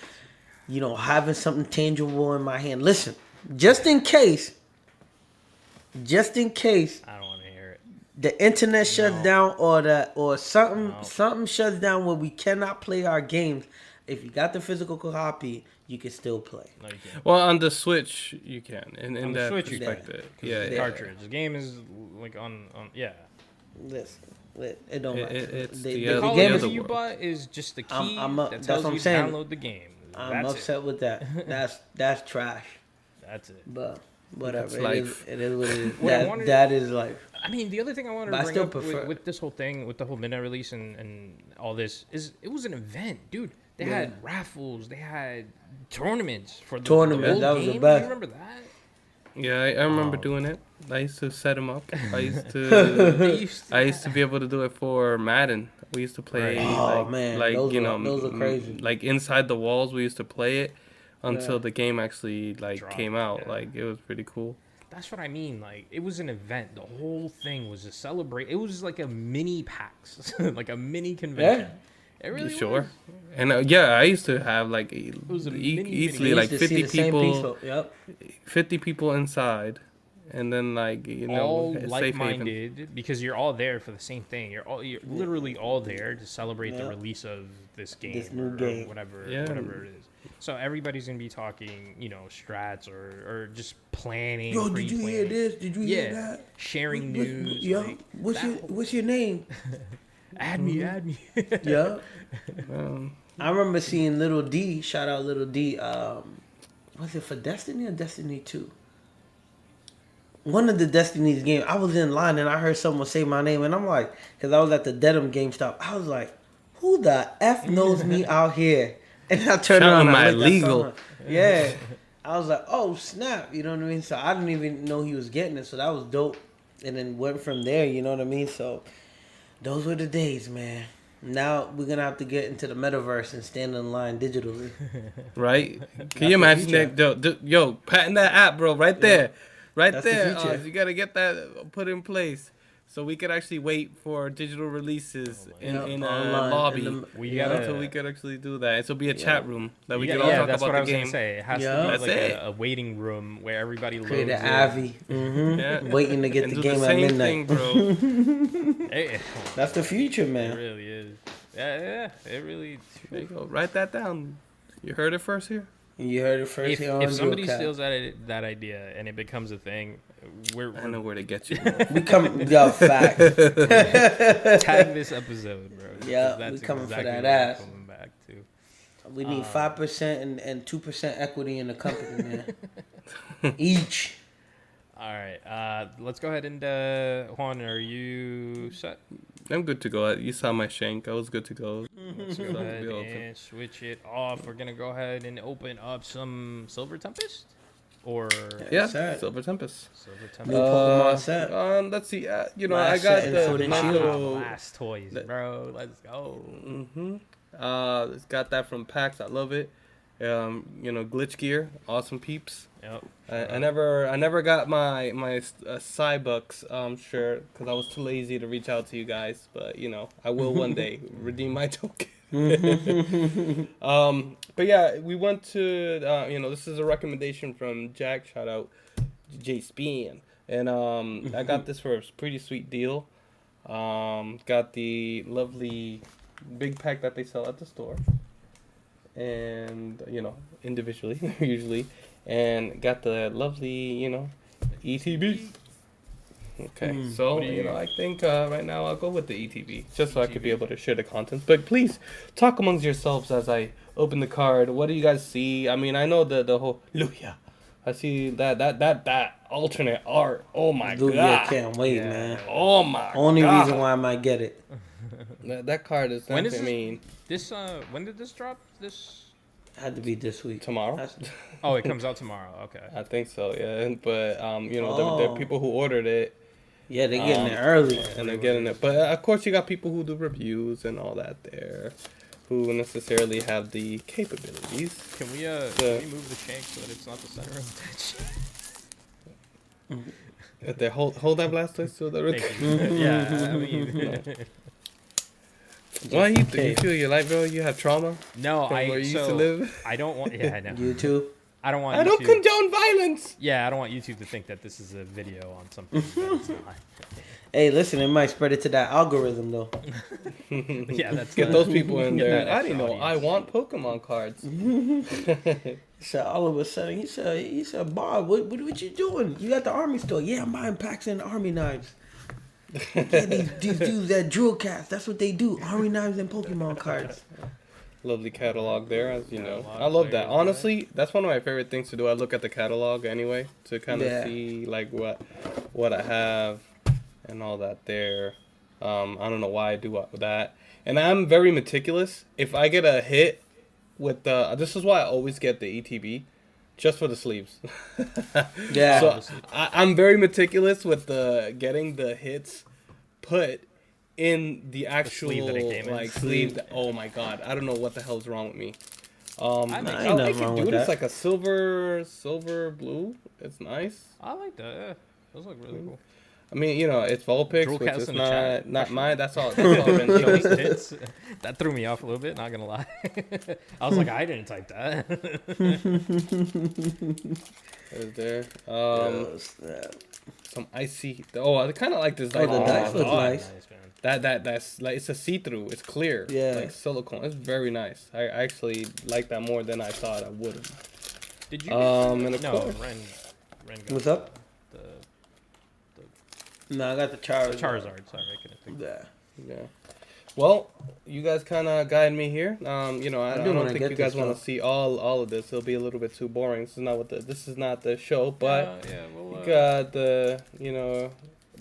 you know, having something tangible in my hand. Listen, just in case, just in case I don't want to hear it. the internet shuts No. down or the or something No. something shuts down where we cannot play our games. If you got the physical copy, you can still play. No. Well, on the Switch, you can. In, in On the that Switch, you can. perspective, 'Cause yeah, the yeah. cartridge. The game is like on on yeah. Listen, it, it don't It- matter. it- it's The- the the the game other you world. bought is just the key I'm- I'm up- that that's tells what I'm you to saying. download the game. I'm That's upset it. with that. [laughs] That's that's trash. That's it. But whatever. That's It is, life. it is what it is. [laughs] What I that, wanted- that is life. I mean, the other thing I wanted But to bring up prefer- with, with this whole thing, with the whole midnight release and, and all this, is it was an event, dude. They Yeah. had raffles, they had tournaments for the Tournaments, The that was the game. best. You remember that? Yeah, I, I remember Oh. doing it. I used to set them up. I [laughs] used to. used to I used to be able to do it for Madden. We used to play Right. Oh, man, like those you are- know, those are crazy. Like inside the walls, we used to play it until Yeah. the game actually like Dropped, came out. yeah. Like it was pretty cool. That's what I mean. Like it was an event. The whole thing was to celebrate. It was like a mini PAX, [laughs] like a mini convention. It really sure? was. And uh, yeah, I used to have like e- was a mini easily video. like Used to see fifty the same people, Yep. fifty people inside, and then like you know, all safe haven. like-minded because you're all there for the same thing. You're all you're literally all there to celebrate the release of this game, This new or, or whatever, Yeah. whatever it is. So everybody's gonna be talking, you know, strats or or just planning. Yo, did you hear this? Did you hear Yeah, that? sharing What- what- news. Yo, like, what's your whole- what's your name? [laughs] add me, add me. yeah. [laughs] Um, I remember seeing Little D. Shout out Little D. Um, was it for Destiny or Destiny Two? One of the Destiny's games. I was in line and I heard someone say my name, and I'm like, because I was at the Dedham GameStop. I was like, who the f knows me [laughs] out here? [laughs] And I turned Shouting around. and I my looked legal. Yeah. I was like, oh snap, you know what I mean? So I didn't even know he was getting it, so that was dope. And then went from there, you know what I mean? So those were the days, man. Now we're gonna have to get into the metaverse and stand in line digitally. right? [laughs] Can you imagine that? Yo, d- yo, patent that app, bro, right there, right That's there. future. Uh, you gotta get that put in place so we could actually wait for digital releases in, Yeah, in a online, lobby. in the- We yeah. gotta- until we could actually do that. It'll be a chat room that we yeah, could all yeah, talk that's about what I was game. gonna say. It has Yeah. to be That's like a, a waiting room where everybody Create loads an in. Avi, hmm [laughs] Yeah. waiting to get and the game the at midnight. thing, bro. [laughs] Hey, That's the future, man. it man. really is. Yeah, yeah, it really. there you go. Write that down. You heard it first here. You heard it first If, here on if somebody Drillcast. steals that that idea and it becomes a thing, we're, I know where to get you. we come, yo, [laughs] fact. [laughs] tag [laughs] this episode, bro. Yeah, that's we coming for that ass. Coming back to. We need Uh, five percent and and two percent equity in the company, man. Each. All right, uh, let's go ahead and uh, Juan, are you set? I'm good to go. You saw my shank. I was good to go. [laughs] Let's go ahead and switch it off. We're gonna go ahead and open up some Silver Tempest, or Yeah, sir. Silver Tempest. Silver Tempest. Pokemon Uh, set. Um, let's see. Uh, you know, Last I got set the Sword and my little. Last toys, bro. Let's go. Mm-hmm. Uh, it's got that from PAX. I love it. Um, you know, glitch gear, awesome peeps. Yep. I, I never, I never got my my uh, Cybucks um shirt because I was too lazy to reach out to you guys. But you know, I will one day [laughs] redeem my token. [laughs] um, but yeah, we went to uh, you know this is a recommendation from Jack. Shout out Jay Spin, and um, I got this for a pretty sweet deal. Um, got the lovely big pack that they sell at the store, and you know individually [laughs] usually, and got the lovely you know ETB. Okay, Mm. so you you- know I think uh, right now I'll go with the ETB just so I could be able to share the contents. But please talk amongst yourselves as I open the card. What do you guys see? I mean I know the the whole Lugia. I see that that that that alternate art. Oh my Dude, god. yeah, can't wait, Yeah. man. Oh my Only god. reason why I might get it. [laughs] that, that card is. When When is this? mean This uh, when did this drop? This. Had to be this week. tomorrow. [laughs] Oh, it [laughs] comes out tomorrow. Okay. I think so. Yeah, but um, you know, the, the Oh. people who ordered it yeah, they're getting Um, it early. and they're getting it. But uh, of course, you got people who do reviews and all that there, who necessarily have the capabilities. Can we uh, Yeah. can we move the shank so that it's not the center of the pitch? They hold hold that Blastoise to the Thank you. [laughs] yeah, I mean, Why you, you feel your life, bro? You have trauma no, from I where you so used to live. I don't want. Yeah, I know. YouTube. I don't want. I don't YouTube- condone violence. Yeah, I don't want YouTube to think that this is a video on something that it's not. Hey, listen, it might spread it to that algorithm though. [laughs] yeah, that's Get those people in [laughs] there. I didn't know. extra I want Pokemon cards. [laughs] so all of a sudden, he said, he said, Bob, what, what, what you doing? You got the army store? Yeah, I'm buying packs and army knives. Yeah, these, these dudes that drill cast. that's what they do. Army knives and Pokemon cards. Lovely catalog there, as you know. I love that. Honestly, that's one of my favorite things to do. I look at the catalog anyway to kind of Yeah. see like what what I have and all that there. Um, I don't know why I do that. And I'm very meticulous. If I get a hit with the, this is why I always get the ETB, just for the sleeves. [laughs] Yeah. So I, I'm very meticulous with the getting the hits put in the actual sleeve that in. like sleeve. that- oh my god, I don't know what the hell's wrong with me. Um, I I, think- Ain't like wrong it, with dude. It's that. like a silver, silver blue. It's nice. I like that. Yeah. Those look really cool. I mean, you know, it's Vulpix, Drool which is not chat. not mine. That's all. [laughs] That's all been Those [laughs] shown. hits, [laughs] that threw me off a little bit. Not gonna lie. I was like, I didn't type that. Is there um Yes, yeah. some icy? Oh, I kind of like this. Oh, Like, the dice look nice. man. That that that's like it's a see through. It's clear. Yeah. Like silicone. It's very nice. I actually like that more than I thought I would have. Did you? Um, and of no, course- Ren. Ren got What's up? The, No, I got the Charizard. the Charizard. Sorry, I couldn't think. Yeah. Yeah. Well, you guys kind of guide me here. Um, you know, I, I I do don't think you guys want to see all all of this. It'll be a little bit too boring. This is not what the this is not the show. But Uh, yeah, well, uh, got the you know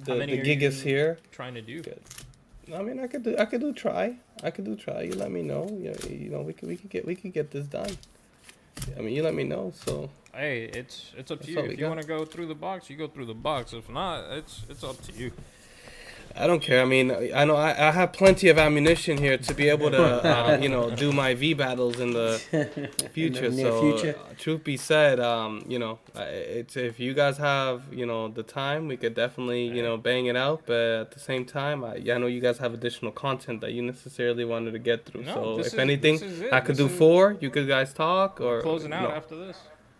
the many the are gig is you- here. trying to do. Good. I mean, I could do I could do try. I could do try. You let me know. You, you know, we could we could get we could get this done. I mean, you let me know. So Hey, it's it's up to That's you. If you want to go through the box, you go through the box. If not, it's it's up to you. I don't care. I mean, I know I, I have plenty of ammunition here to be able to, [laughs] uh, you know, do my V battles [laughs] in the future. near so, future. uh, truth be said, um, you know, it's if you guys have, you know, the time, we could definitely, you know, bang it out. But at the same time, I, yeah, I know you guys have additional content that you necessarily wanted to get through. No, so, if is- anything, this is it. I could This do is- four. You could guys talk or Closing out no. after this.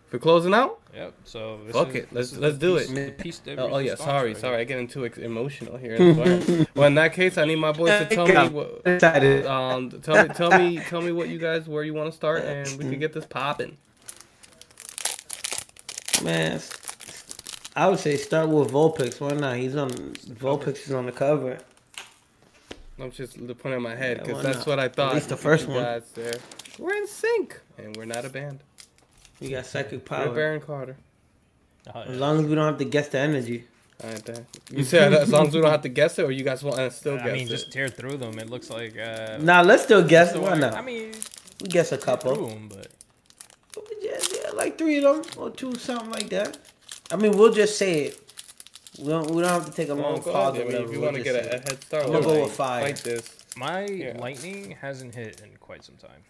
For closing out? Yep. So this Fuck is, it. Let's- is let's the do piece- it. the piece de Oh, oh yeah, sorry, right sorry. I here. get into ex- emotional here. and swear. [laughs] well, in that case, I need my boys to tell me what. Excited. Um, tell me, tell me, tell me what you guys, where you want to start, and we can get this popping. Man, I would say start with Vulpix. Why not? He's on Vulpix is on the cover. I'm just putting it in my head because why that's not? what I thought. least the first one. guys there. We're in sync, and we're not a band. We got psychic We're power. Baron Carter. Oh, As long as we don't have to guess the energy. All right, then. You said as long as we don't have to guess it, or you guys want to still guess I mean, it. just tear through them. It looks like. Uh, Nah, let's still guess. the Why not? I mean, we guess a through couple. them, but Yeah, yeah, like three of them or two, something like that. I mean, we'll just say it. We don't. We don't have to take a Well, long go pause. ahead, or Jimmy, whatever. if you We'll want to get a, a head start, I'm gonna we'll go with five. Like this. my Yeah. lightning hasn't hit in quite some time.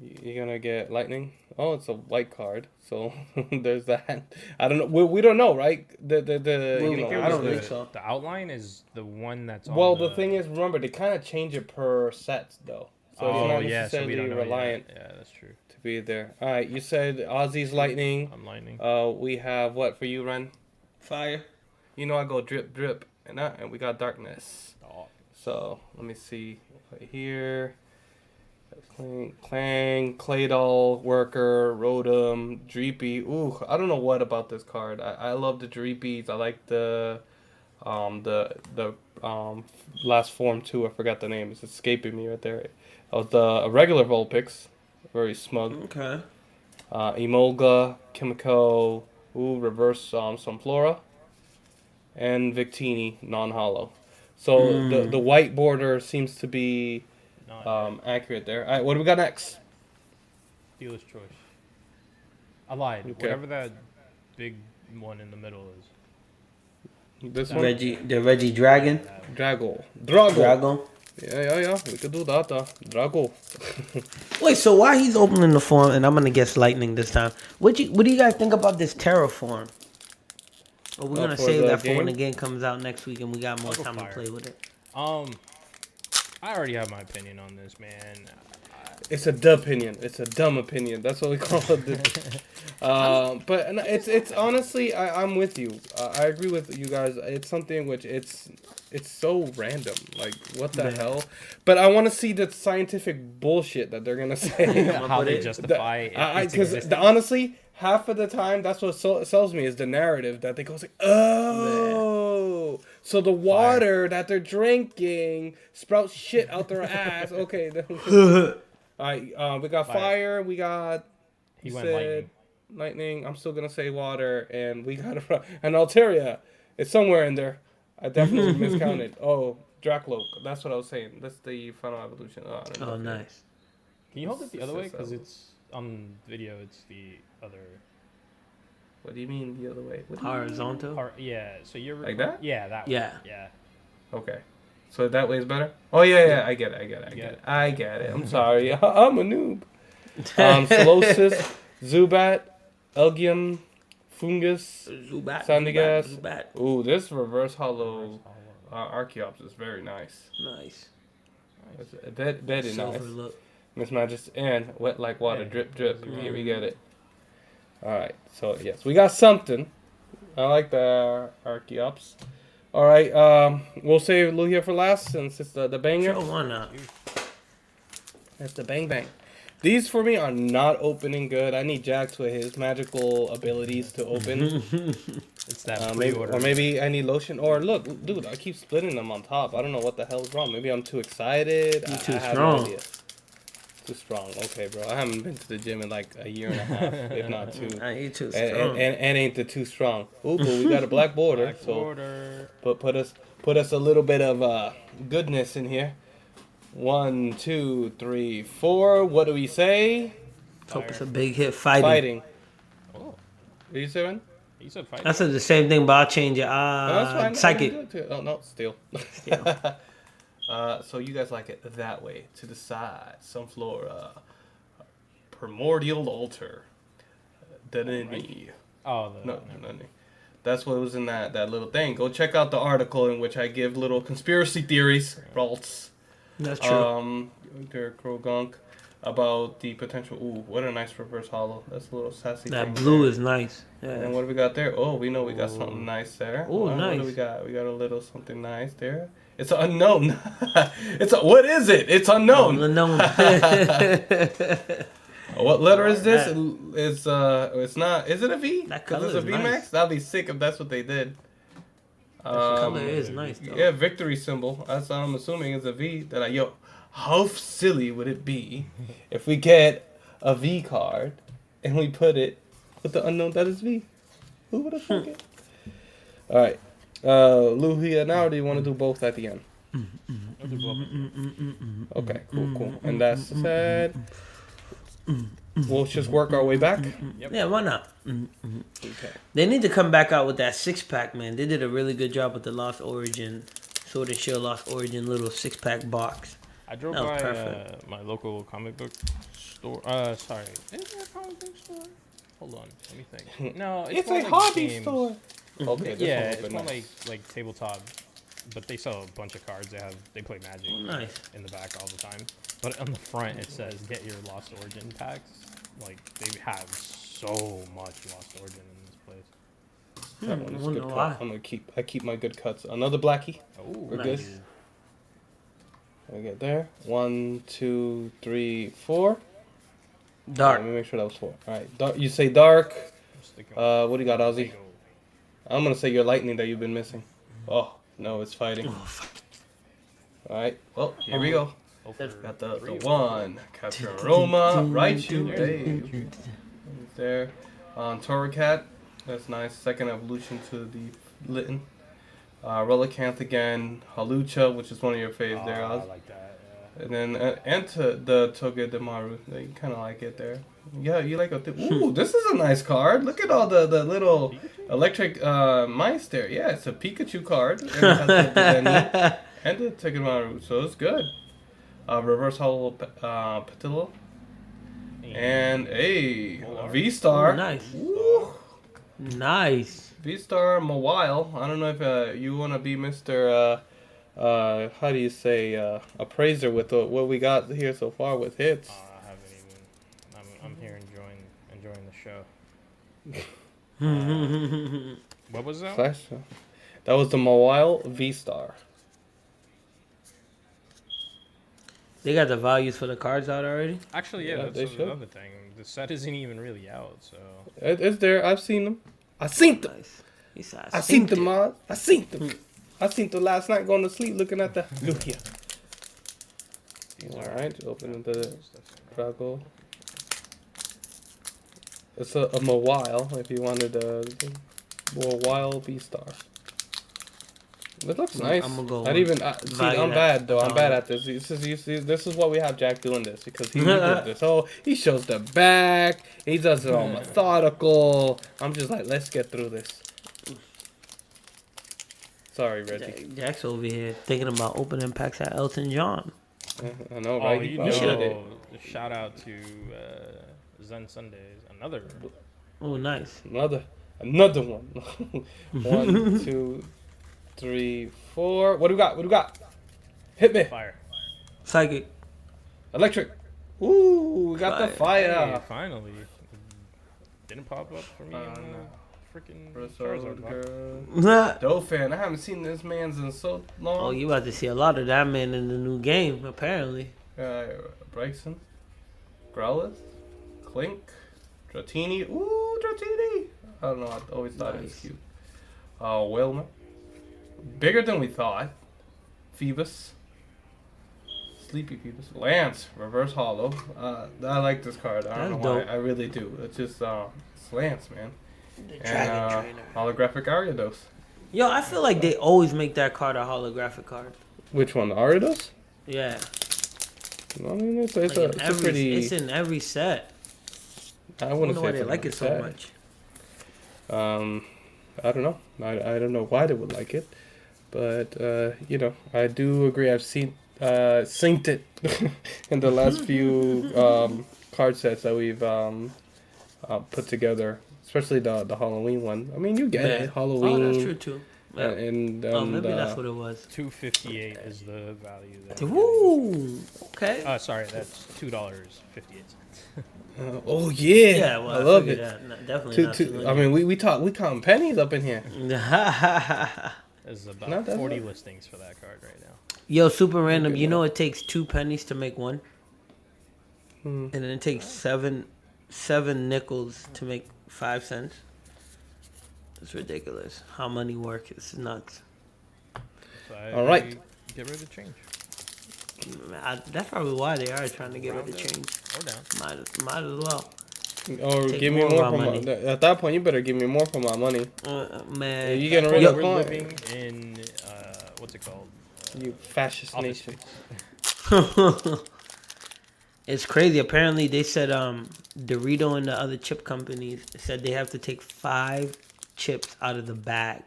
You- You're gonna get lightning. Oh, it's a white card. So [laughs] there's that. I don't know. We, we don't know, right? The the the. Well, you know, I don't the- think so. The outline is the one that's. on Well, the thing is, remember they kind of change it per set though, so oh it's not yeah, so we necessarily don't know yet. reliant Yeah, that's true. to be there. All right, you said Ozzy's lightning. I'm lightning. Uh, we have what for you, Ren? Fire. You know I go drip drip, and that, and we got darkness. Oh, So let me see right here. Klang, Klang, Claydol, Worker, Rotom, Dreepy. Ooh, I don't know what about this card. I, I love the Dreepies. I like the um the the um last form too. I forgot the name. It's escaping me right there. Was the regular Vulpix. Very smug. Okay. Uh, Emolga, Kimiko, ooh, reverse um Sunflora, and Victini non-hollow. So the the white border seems to be not um, accurate there. All right, what do we got next? dealer's choice. I lied. Okay. Whatever that big one in the middle is. This one, Reggie, the Reggie Dragon. Drago, Drago. Dragon. Yeah, yeah, yeah. We could do that. Uh. Drago. [laughs] Wait, so why he's opening the form, and I'm gonna guess lightning this time. What you what do you guys think about this terraform? Or we're Uh, gonna save the that for when the game? game comes out next week, and we got more I'll time to play with it. Um, I already have my opinion on this, man. It's a dumb opinion. It's a dumb opinion. That's what we call it. um, [laughs] but it's it's honestly, I, I'm with you. Uh, I agree with you guys. It's something which it's it's so random. Like what the Yeah. hell? But I want to see the scientific bullshit that they're gonna say. [laughs] How put they it- justify The- I- I- its 'cause existence. the- honestly, half of the time, that's what so- sells me is the narrative that they go like, oh, so the water that they're drinking sprouts shit out their ass. [laughs] Okay, [laughs] all right. Uh, we got Fire. fire. We got He you went said lightning. lightning. I'm still gonna say water, and we got an Altaria. It's somewhere in there. I definitely [laughs] miscounted. Oh, Dracloak. That's what I was saying. That's the final evolution. Oh, I don't Oh, if nice. Can you hold it the other way? Because it's- it's on video. It's the other. What do you mean the other way? What do you mean? Horizontal. Or, yeah. So you're Like that? Yeah, that. Yeah. Way. Yeah. Okay. So that way is better? Oh, yeah, yeah. I get it. I get it. I get get it. I get it. I'm sorry. [laughs] I'm a noob. Um, [laughs] Solosis, Zubat, Elgyem, Foongus. Zubat. Sandygast. Zubat, Zubat. Ooh, this reverse hollow uh, Archeops is very nice. Nice. It's a bit, very Silver nice. look. Miss Majesty, and wet like water, Yeah. drip, drip. Here we get it. All right, so yes, we got something. I like the Archeops. All right, um, we'll save Lugia for last since it's the, the banger. Sure, why not? That's the bang bang. These for me are not opening good. I need Jax with his magical abilities to open. [laughs] It's that Uh, maybe, or maybe I need lotion. Or look, dude, I keep splitting them on top. I don't know what the hell is wrong. Maybe I'm too excited. You I, too I have strong. No idea. Too strong. Okay, bro. I haven't been to the gym in like a year and a half, if [laughs] not two. I ain't too strong. and, and, and ain't the too strong. Ooh, but we got a black border, Black so order. put put us put us a little bit of uh, goodness in here. One, two, three, four. What do we say? Hope it's a big hit fighting. Fighting. Oh, What do you say, you said fight. I said the same thing, but I'll change it. Uh, that's fine. Psychic. do it too. Oh no, still. Still. [laughs] uh, so you guys like it that way, to the side, Sunflora, primordial altar, Denini. oh, the, No, no, no. That's what was in that that little thing. Go check out the article in which I give little conspiracy theories, Ralts, That's true. um, Derek Croagunk, about the potential. Ooh, what a nice reverse hollow. That's a little sassy. that blue there. is nice. Yeah. And what do we got there? Oh, we know we got Ooh. something nice there. Ooh, What- What nice. do we got? We got a little something nice there. It's unknown. [laughs] it's a, what is it? It's unknown. Unknown. [laughs] What letter is this? It's uh, it's not. Is it a V? That color it's a is V nice. Max. That'd be sick if that's what they did. Um, color is nice though. yeah, victory symbol. That's what I'm assuming is a V. That I yo, how silly would it be if we get a V card and we put it with the unknown that is V? Who would have thunk [laughs] it? All right, uh, Lugia. Now, do you want to do both at the end? I'll do both. Okay, cool, cool. And that's said. We'll just work our way back. yeah, why not? Okay. They need to come back out with that six pack, man. They did a really good job with the Lost Origin, Sword and Shield Lost Origin little six pack box. I drove by uh, my local comic book store. Uh, sorry, is there a comic book store? Hold on, let me think. [laughs] No, it's, It's a hobby games. store. Okay, this Yeah, it's open more nice. like like tabletop, but they sell a bunch of cards. They have they play Magic Oh, nice. in the back all the time. But on the front it says get your Lost Origin packs. Like they have so much Lost Origin in this place. That Hmm, one is good I'm gonna keep. I keep my good cuts. Another blackie. Oh, We're Nice. good. I get there. One, two, three, four. Dark. Let me make sure that was four. All right. Dark, you say dark. Uh, what do you got, Ozzy? Lego. I'm gonna say your lightning that you've been missing. Oh no, it's fighting. Oh, fuck. All right. Well, here we go. Go Got the, the one. Capture Roma. Raichu. Dave. There. On Torracat. That's nice. Second evolution to the Litten. Uh, Relicanth again. Hawlucha, which is one of your faves Oh, there, Oz. I like that. Yeah. And then uh, and to the Togedemaru. You kind of like it there. Yeah, you like it. Ooh, this is a nice card. Look at all the, the little Pikachu? Electric uh, mice there. Yeah, it's a Pikachu card. [laughs] And, it has the, the, and the Togedemaru, so it's good. Uh, reverse hollow uh, Patillo. And a V Star. Nice. Woo. Nice. V Star Mawile. I don't know if uh, you want to be Mr. Uh, uh, how do you say, uh, appraiser with uh, what we got here so far with hits. Uh, I haven't even. I'm, I'm here enjoying enjoying the show. [laughs] Mm-hmm. What was that? Flash. That was the Mawile V Star. they got the values for the cards out already. Actually, yeah, Yeah, that's they a- should. another thing. The set isn't even really out, so It, it's there. I've seen them. I seen them. Nice. He said, I seen synced them, it. man. I seen them. Hmm. I seen them last night going to sleep looking at the [laughs] Lugia. these All are right, open the stuff. Drago. It's a, a Mawile if you wanted a Mawile V Star. It looks nice. I'm gonna go I'd even uh, see. I'm bad though. I'm bad at this. This is you see, this is what we have Jack doing this because he [laughs] did this. Oh, he shows the back. He does it all methodical. I'm just like, let's get through this. Sorry, Reggie. Jack's over here thinking about opening packs at Elton John. I know, Oh, you should've- know. Shout out to uh, Zen Sundays. Another. Oh, nice. Another, another one. [laughs] one, two, three, four. What do we got? What do we got? Hit me. Fire. Psychic. Electric. Ooh, we got the Fire. Hey, finally. Didn't pop up for me on Uh, the freaking Resort Charizard box. girl. [laughs] Dope fan. I haven't seen this man's in so long. oh, you about to see a lot of that man in the new game, apparently. Uh, Bryson, Growlithe, Klink, Dratini. Ooh, Dratini. I don't know. I always thought it was cute. Uh, Wilmer. Bigger than we thought. Phoebus. Sleepy Phoebus. Lance, Reverse Hollow. Uh, I like this card. I don't That's know why. I really do. It's just uh, it's Lance, man. The And Dragon uh, Trainer. holographic Ariados. Yo, I feel like they always make that card a holographic card. Which one? The Ariados? Yeah. I mean, it's, it's, Like a, in it's a pretty. It's in every set. I I don't wouldn't know say why they like it so upset. much. Um, I don't know. I, I don't know why they would like it, but uh, you know, I do agree. I've seen uh, synced it [laughs] in the last few [laughs] um, card sets that we've um, uh, put together, especially the the Halloween one. I mean, you get Yeah. it, Halloween. Oh, that's true too. uh, Yeah. and oh, maybe uh, that's what it was. 258 is the value there. Woo! Okay. Uh, sorry, that's two dollars fifty eight cents. Uh, oh yeah, yeah, well, I love it. That. No, definitely Two, not two, too I mean, we we talk we count pennies up in here. [laughs] There's about that forty much. listings for that card right now. Yo, super random. You know it takes two pennies to make one, Hmm. and then it takes seven seven nickels to make five cents. It's ridiculous how money works. It's nuts. So I All right. Get rid of change I, that's probably why they are trying to get rid of change. or down. Might might as well. Or Take give me more of more our for my. money. At that point, you better give me more for my money. Uh, man, you getting rid Yo- of We're coin? living in uh, what's it called? Uh, You fascist nation. [laughs] it's crazy. Apparently, they said um Dorito and the other chip companies said they have to take five chips out of the bag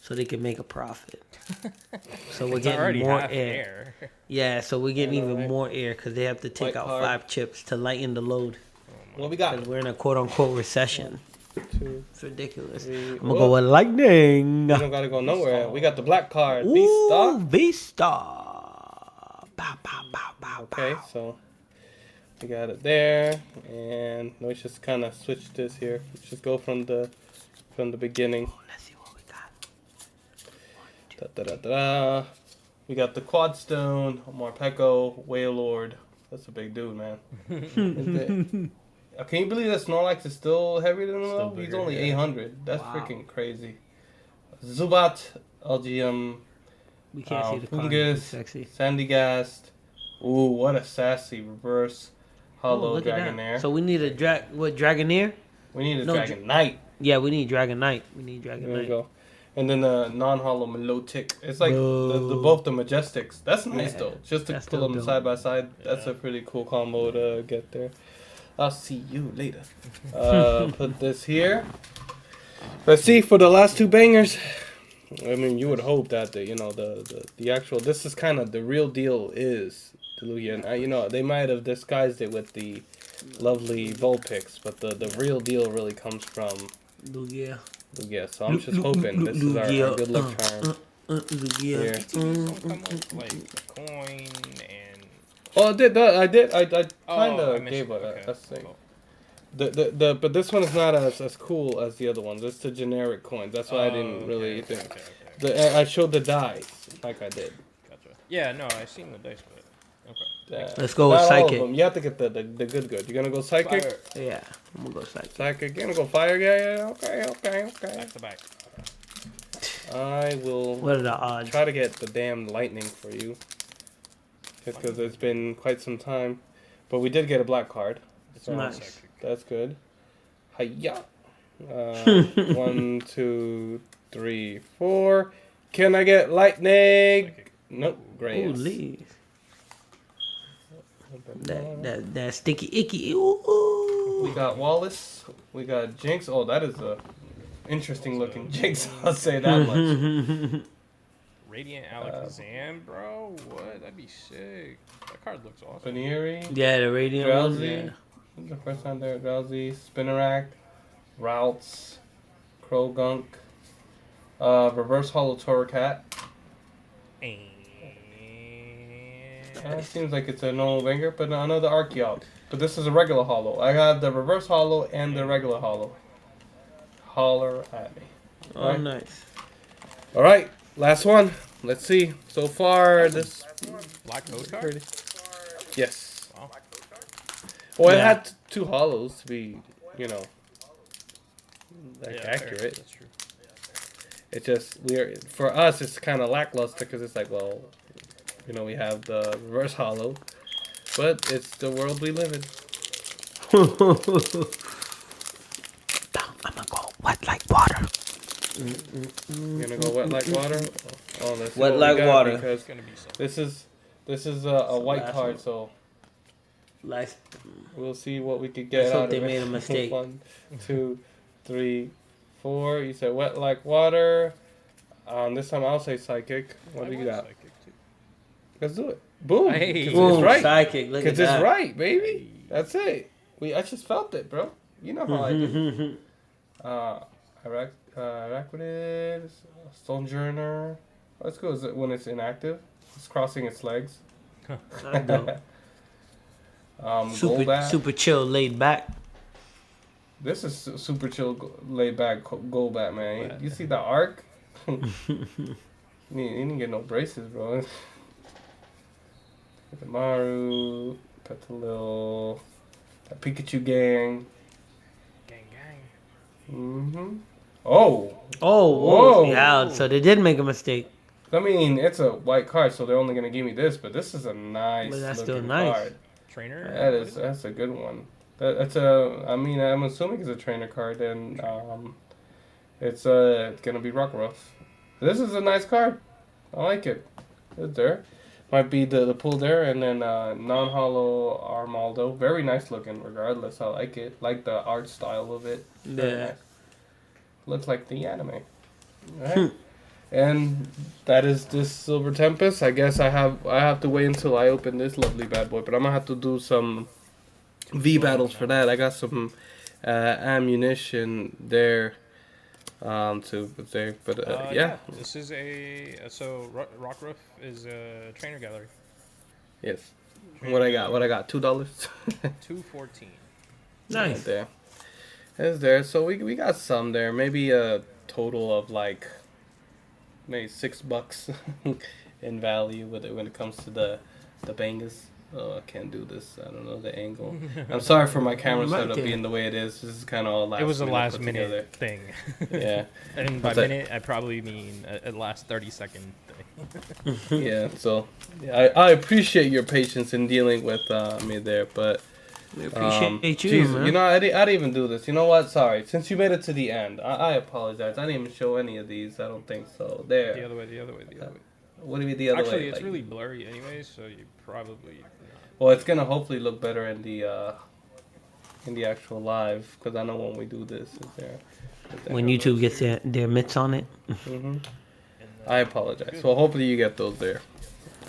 so they can make a profit. [laughs] So we're It's getting already more half air. air. Yeah, so we're getting even right? more air because they have to take White out card. five chips to lighten the load. Oh what we got? We're in a quote unquote recession. Two, It's ridiculous. three. I'm gonna Whoa, go with lightning. We don't gotta go nowhere. We got the black card. Ooh, Vista. Vista. Bow, bow, bow, bow, Okay, bow. so we got it there, and let's just kind of switch this here. Let's just go from the from the beginning. Let's see what we got. Da, da, da, da. We got the Quad Stone, Morpeko, Wailord. That's a big dude, man. [laughs] Is it- Uh, Can you believe that Snorlax is still heavier than him? Still though? He's only yeah. 800. That's Wow. freaking crazy. Zubat, Elgyem, We can't Uh, see the. Foongus. It's sexy. Sandygast. Ooh, what a sassy reverse Oh, hollow look at that. Dragonair. So we need a drag. What Dragonair? we need a no, Dragonite. Yeah, we need Dragonite. We need Dragon There we Knight. go. And then the non-hollow Milotic. It's like the, the both the Majestics. That's nice Yeah, though. Just to that's pull them dope. side by side. That's a pretty cool combo to get there. I'll see you later. [laughs] Uh, put this here. Let's see for the last two bangers. I mean, you would hope that the you know the the, the actual this is kind of the real deal is Delusion. Uh, you know they might have disguised it with the lovely Vulpix, but the the real deal really comes from Lugia. Lugia. So I'm just hoping this is our, our good luck uh, charm. Uh, Lugia. Here. Mm, Don't come mm, with, like coin and. Oh, I did that. I did. I, I kind Oh, of missed gave it. it. Okay. a That's thing. The, the the but this one is not as as cool as the other ones. It's the generic coins. That's why I Oh, didn't really okay, think. okay, okay, okay. The, I showed the dice like I did. Gotcha. Yeah, no, I seen the dice, but okay. Let's go with not all of psychic. them. You have to get the, the, the good good. You're gonna go psychic. Fire. Yeah, I'm gonna go psychic. Psychic. You're gonna go fire. Yeah, yeah. Okay, okay, okay. Back to back. I will What are the odds? try to get the damn lightning for you. Just because it's been quite some time, but we did get a black card. So Nice. That's good. Hiya. [laughs] Uh, one, two, three, four. Can I get lightning? Nope. Great. Ooh, Lee. That, that, that sticky icky. Ooh, We got Wallace. We got Jynx. Oh, that is a interesting looking Jynx. [laughs] I'll say that much. [laughs] Radiant Alakazam, bro. What? That'd be sick. That card looks awesome. Baneri. Yeah, the radiant Drowsy. yeah. This is the first time there. Drowsy. Spinarak. Routes. Croagunk. Uh, reverse Hollow Torracat. It seems like it's a normal banger, but another Archeop. But this is a regular hollow. I have the reverse hollow and the regular hollow. Holler at me. Oh, Right. nice. All right, last one. Let's see. So far, this Black code card? pretty. Yes. Wow. Well, it had two hollows to be, you know, like Yeah, fair. accurate. That's true. It just we're for us, it's kind of lackluster because it's like, well, you know, we have the reverse hollow, but it's the world we live in. [laughs] I'm gonna go wet like water. You're gonna go wet like water. Oh, let's Wet what like got, water. Because It's gonna be so. this is this is a, a white last card, one. so Last, we'll see what we could get Let's out hope of they it. made a mistake. [laughs] One, two, three, four. You said wet like water. Um, this time I'll say psychic. What I do you got? psychic, too. Let's do it. Boom. Hey. 'Cause boom, it's right. psychic. Look at Because it's that. right, baby. That's it. We I just felt it, bro. You know how I do. [laughs] Uh, Arac- uh, Araquanid, Sojourner. Let's go. Is it when it's inactive? It's crossing its legs. I [laughs] um, super, Golbat. super chill, laid back. This is super chill, laid back go- Golbat, man. Golbat. You see the arc? [laughs] you, you didn't get no braces, bro. Maru, Petilil, the Pikachu gang. Gang, gang. hmm Oh, Oh, Whoa. whoa. Yeah, so they did make a mistake. I mean, it's a white card, so they're only gonna give me this, but this is a nice But that's still nice. card. Trainer? That is that's a good one. That, that's a. I mean, I'm assuming it's a trainer card, and um, it's uh, it's gonna be Rockruff. This is a nice card. I like it. It's there. Might be the the pull there, and then uh, non-hollow Armaldo. Very nice looking, regardless. I like it. Like the art style of it. Yeah. nice. Looks like the anime. [laughs] Right. and that is this Silver Tempest. I guess I have I have to wait until I open this lovely bad boy, but I'm gonna have to do some V battles for that. I got some uh, ammunition there um to there, but uh, Uh, yeah. This is a. uh, So, Rockruff is a trainer gallery. yes. What I got? What I got? Two dollars. [laughs] 214. Nice. there. It's there. So we we got some there. Maybe a total of like maybe six bucks [laughs] in value with it when it comes to the the bangers. Oh, I can't do this. I don't know the angle. [laughs] I'm sorry for my camera setup there. being the way it is. This is kind of all last. it was a last minute together. thing. [laughs] Yeah, [laughs] and by What's that? minute, I probably mean a, a last 30 second thing. yeah. So yeah, I, I appreciate your patience in dealing with uh, me there, but We appreciate Um, you, jeez, man. You know, I, di- I didn't even do this. You know what? Sorry. Since you made it to the end, I, I apologize. I didn't even show any of these. I don't think so. There. The other way, the other way, the other way. What do you mean the other Actually, way? Actually, it's Like- really blurry anyway, so you probably. Well, it's gonna hopefully look better in the uh, in the actual live because I know when we do this, is there. is there when YouTube gets their, their mitts on it. hmm I apologize. Well, hopefully you get those there.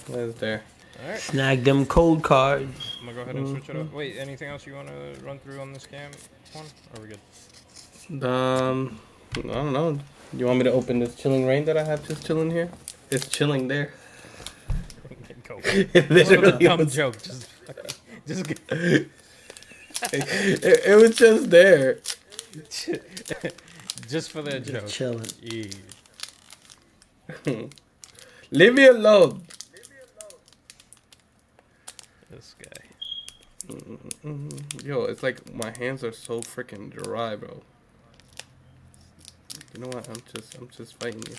That's there. Alright, Snag them code cards. I'm gonna go ahead and switch it up. Wait, anything else you want to run through on this cam one? Or are we good? Um, I don't know. You want me to open this chilling rain that I have just chilling here? It's chilling there. Go. [laughs] it It literally dumb was, joke. Just, just it, it was just there. [laughs] just for the Just joke. chilling. Jeez. [laughs] Leave me alone. This guy. Mm, Yo, it's like my hands are so freaking dry, bro. You know what? I'm just, I'm just fighting you.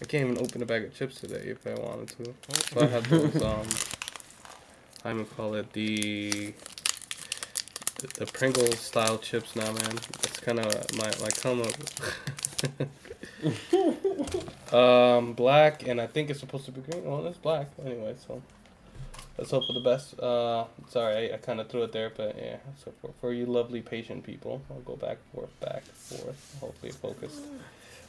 I can't even open a bag of chips today if I wanted to. So I have those, [laughs] um, I even call it the, the, the Pringles style chips now, man. That's kind of my, my come up. [laughs] um, black, and I think it's supposed to be green. Well, it's black anyway, so let's hope for the best. Uh, sorry, I, I kind of threw it there, but yeah. So for, for you lovely patient people, I'll go back, forth, back, forth. Hopefully, focused.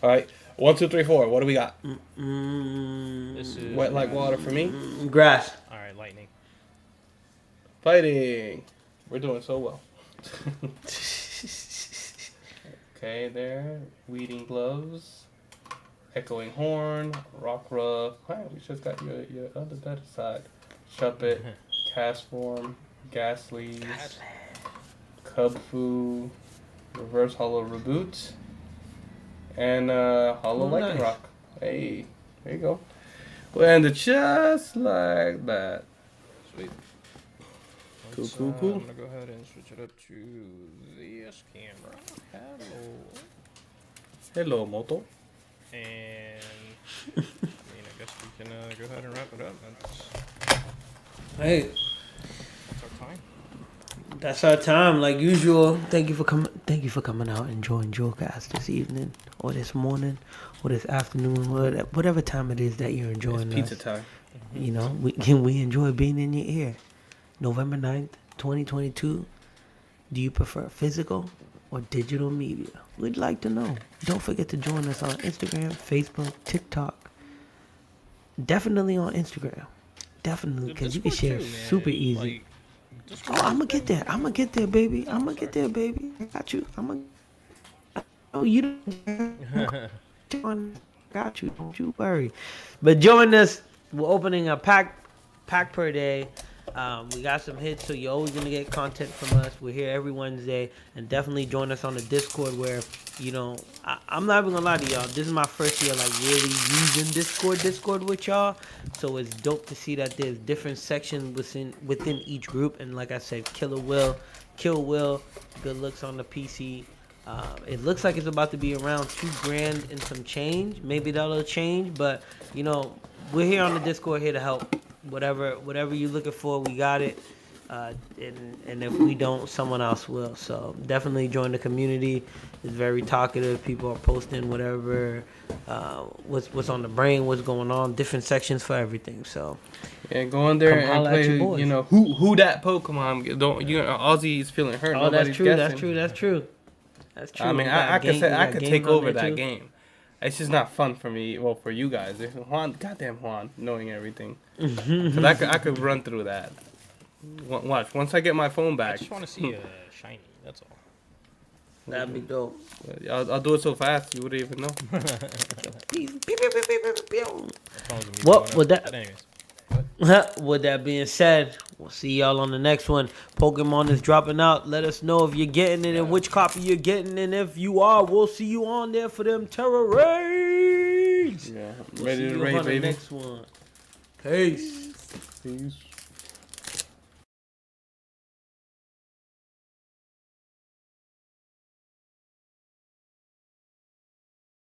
All right, one, two, three, four. What do we got? Mm, This is Wet like water for me. grass. All right, lightning. Fighting. We're doing so well. [laughs] Okay, there. Weeding gloves. Echoing horn. Rockruff. Wow, we just got your your other better side. Shuppet. [laughs] Castform. Gas leaves. Cub foo. Reverse hollow reboot. And uh hollow Oh, lightning nice. rock. Hey, there you go. We'll end it just like that. Sweet. Cool, Let's, cool, uh, cool. I'm gonna go ahead and switch it up to this camera. Hello. Hello, Moto. And I mean, I guess we can uh, go ahead and wrap it up. That's, Hey, that's our time. That's our time. Like usual. Thank you for coming. Thank you for coming out and joining Jewelcast this evening, or this morning, or this afternoon, whatever, whatever time it is that you're enjoying It's pizza us. time. You know, we can [laughs] we enjoy being in your ear. November 9th, 2022. Do you prefer physical or digital media? We'd like to know. Don't forget to join us on Instagram, Facebook, TikTok. Definitely on Instagram. Definitely, because you can share too, super easy. Like, Oh, I'm gonna get there. I'm gonna get there, baby. I'm gonna get there, baby. I got you. I'm gonna. Oh, you don't. [laughs] Got you. Don't you worry. But join us. We're opening a pack, pack per day. Um, we got some hits, so you're always gonna get content from us. We're here every Wednesday, and definitely join us on the Discord. Where you know, I, I'm not even gonna lie to y'all. This is my first year like really using Discord, Discord with y'all. So it's dope to see that there's different sections within within each group. And like I said, Killer Will, Kill Will, good looks on the PC. Um, it looks like it's about to be around two grand and some change. Maybe that'll change, but you know, we're here on the Discord here to help. Whatever, whatever you're looking for, we got it. Uh, and and if we don't, someone else will. So definitely join the community. It's very talkative. People are posting whatever, uh, what's what's on the brain, what's going on, different sections for everything. So Yeah, go on there and holla at your play. You know who who that Pokemon? Don't you? know, Ozzy's feeling hurt. oh, that's true. guessing. That's true. That's true. That's true. I mean, I, I could say I could take over that too. game. It's just not fun for me. Well, for you guys, If Juan, goddamn Juan, knowing everything. Mm-hmm. Because I could I could run through that. Watch once I get my phone back. I just want to see a shiny. That's all. That'd be dope. I'll, I'll do it so fast you wouldn't even know. [laughs] [laughs] what long as I'm Well, going up. with that- But anyways. With that being said, we'll see y'all on the next one. Pokemon is dropping out. Let us know if you're getting it and which copy you're getting. And if you are, we'll see you on there for them terror raids. Yeah, We'll ready to raid, baby. next one. Peace. Peace.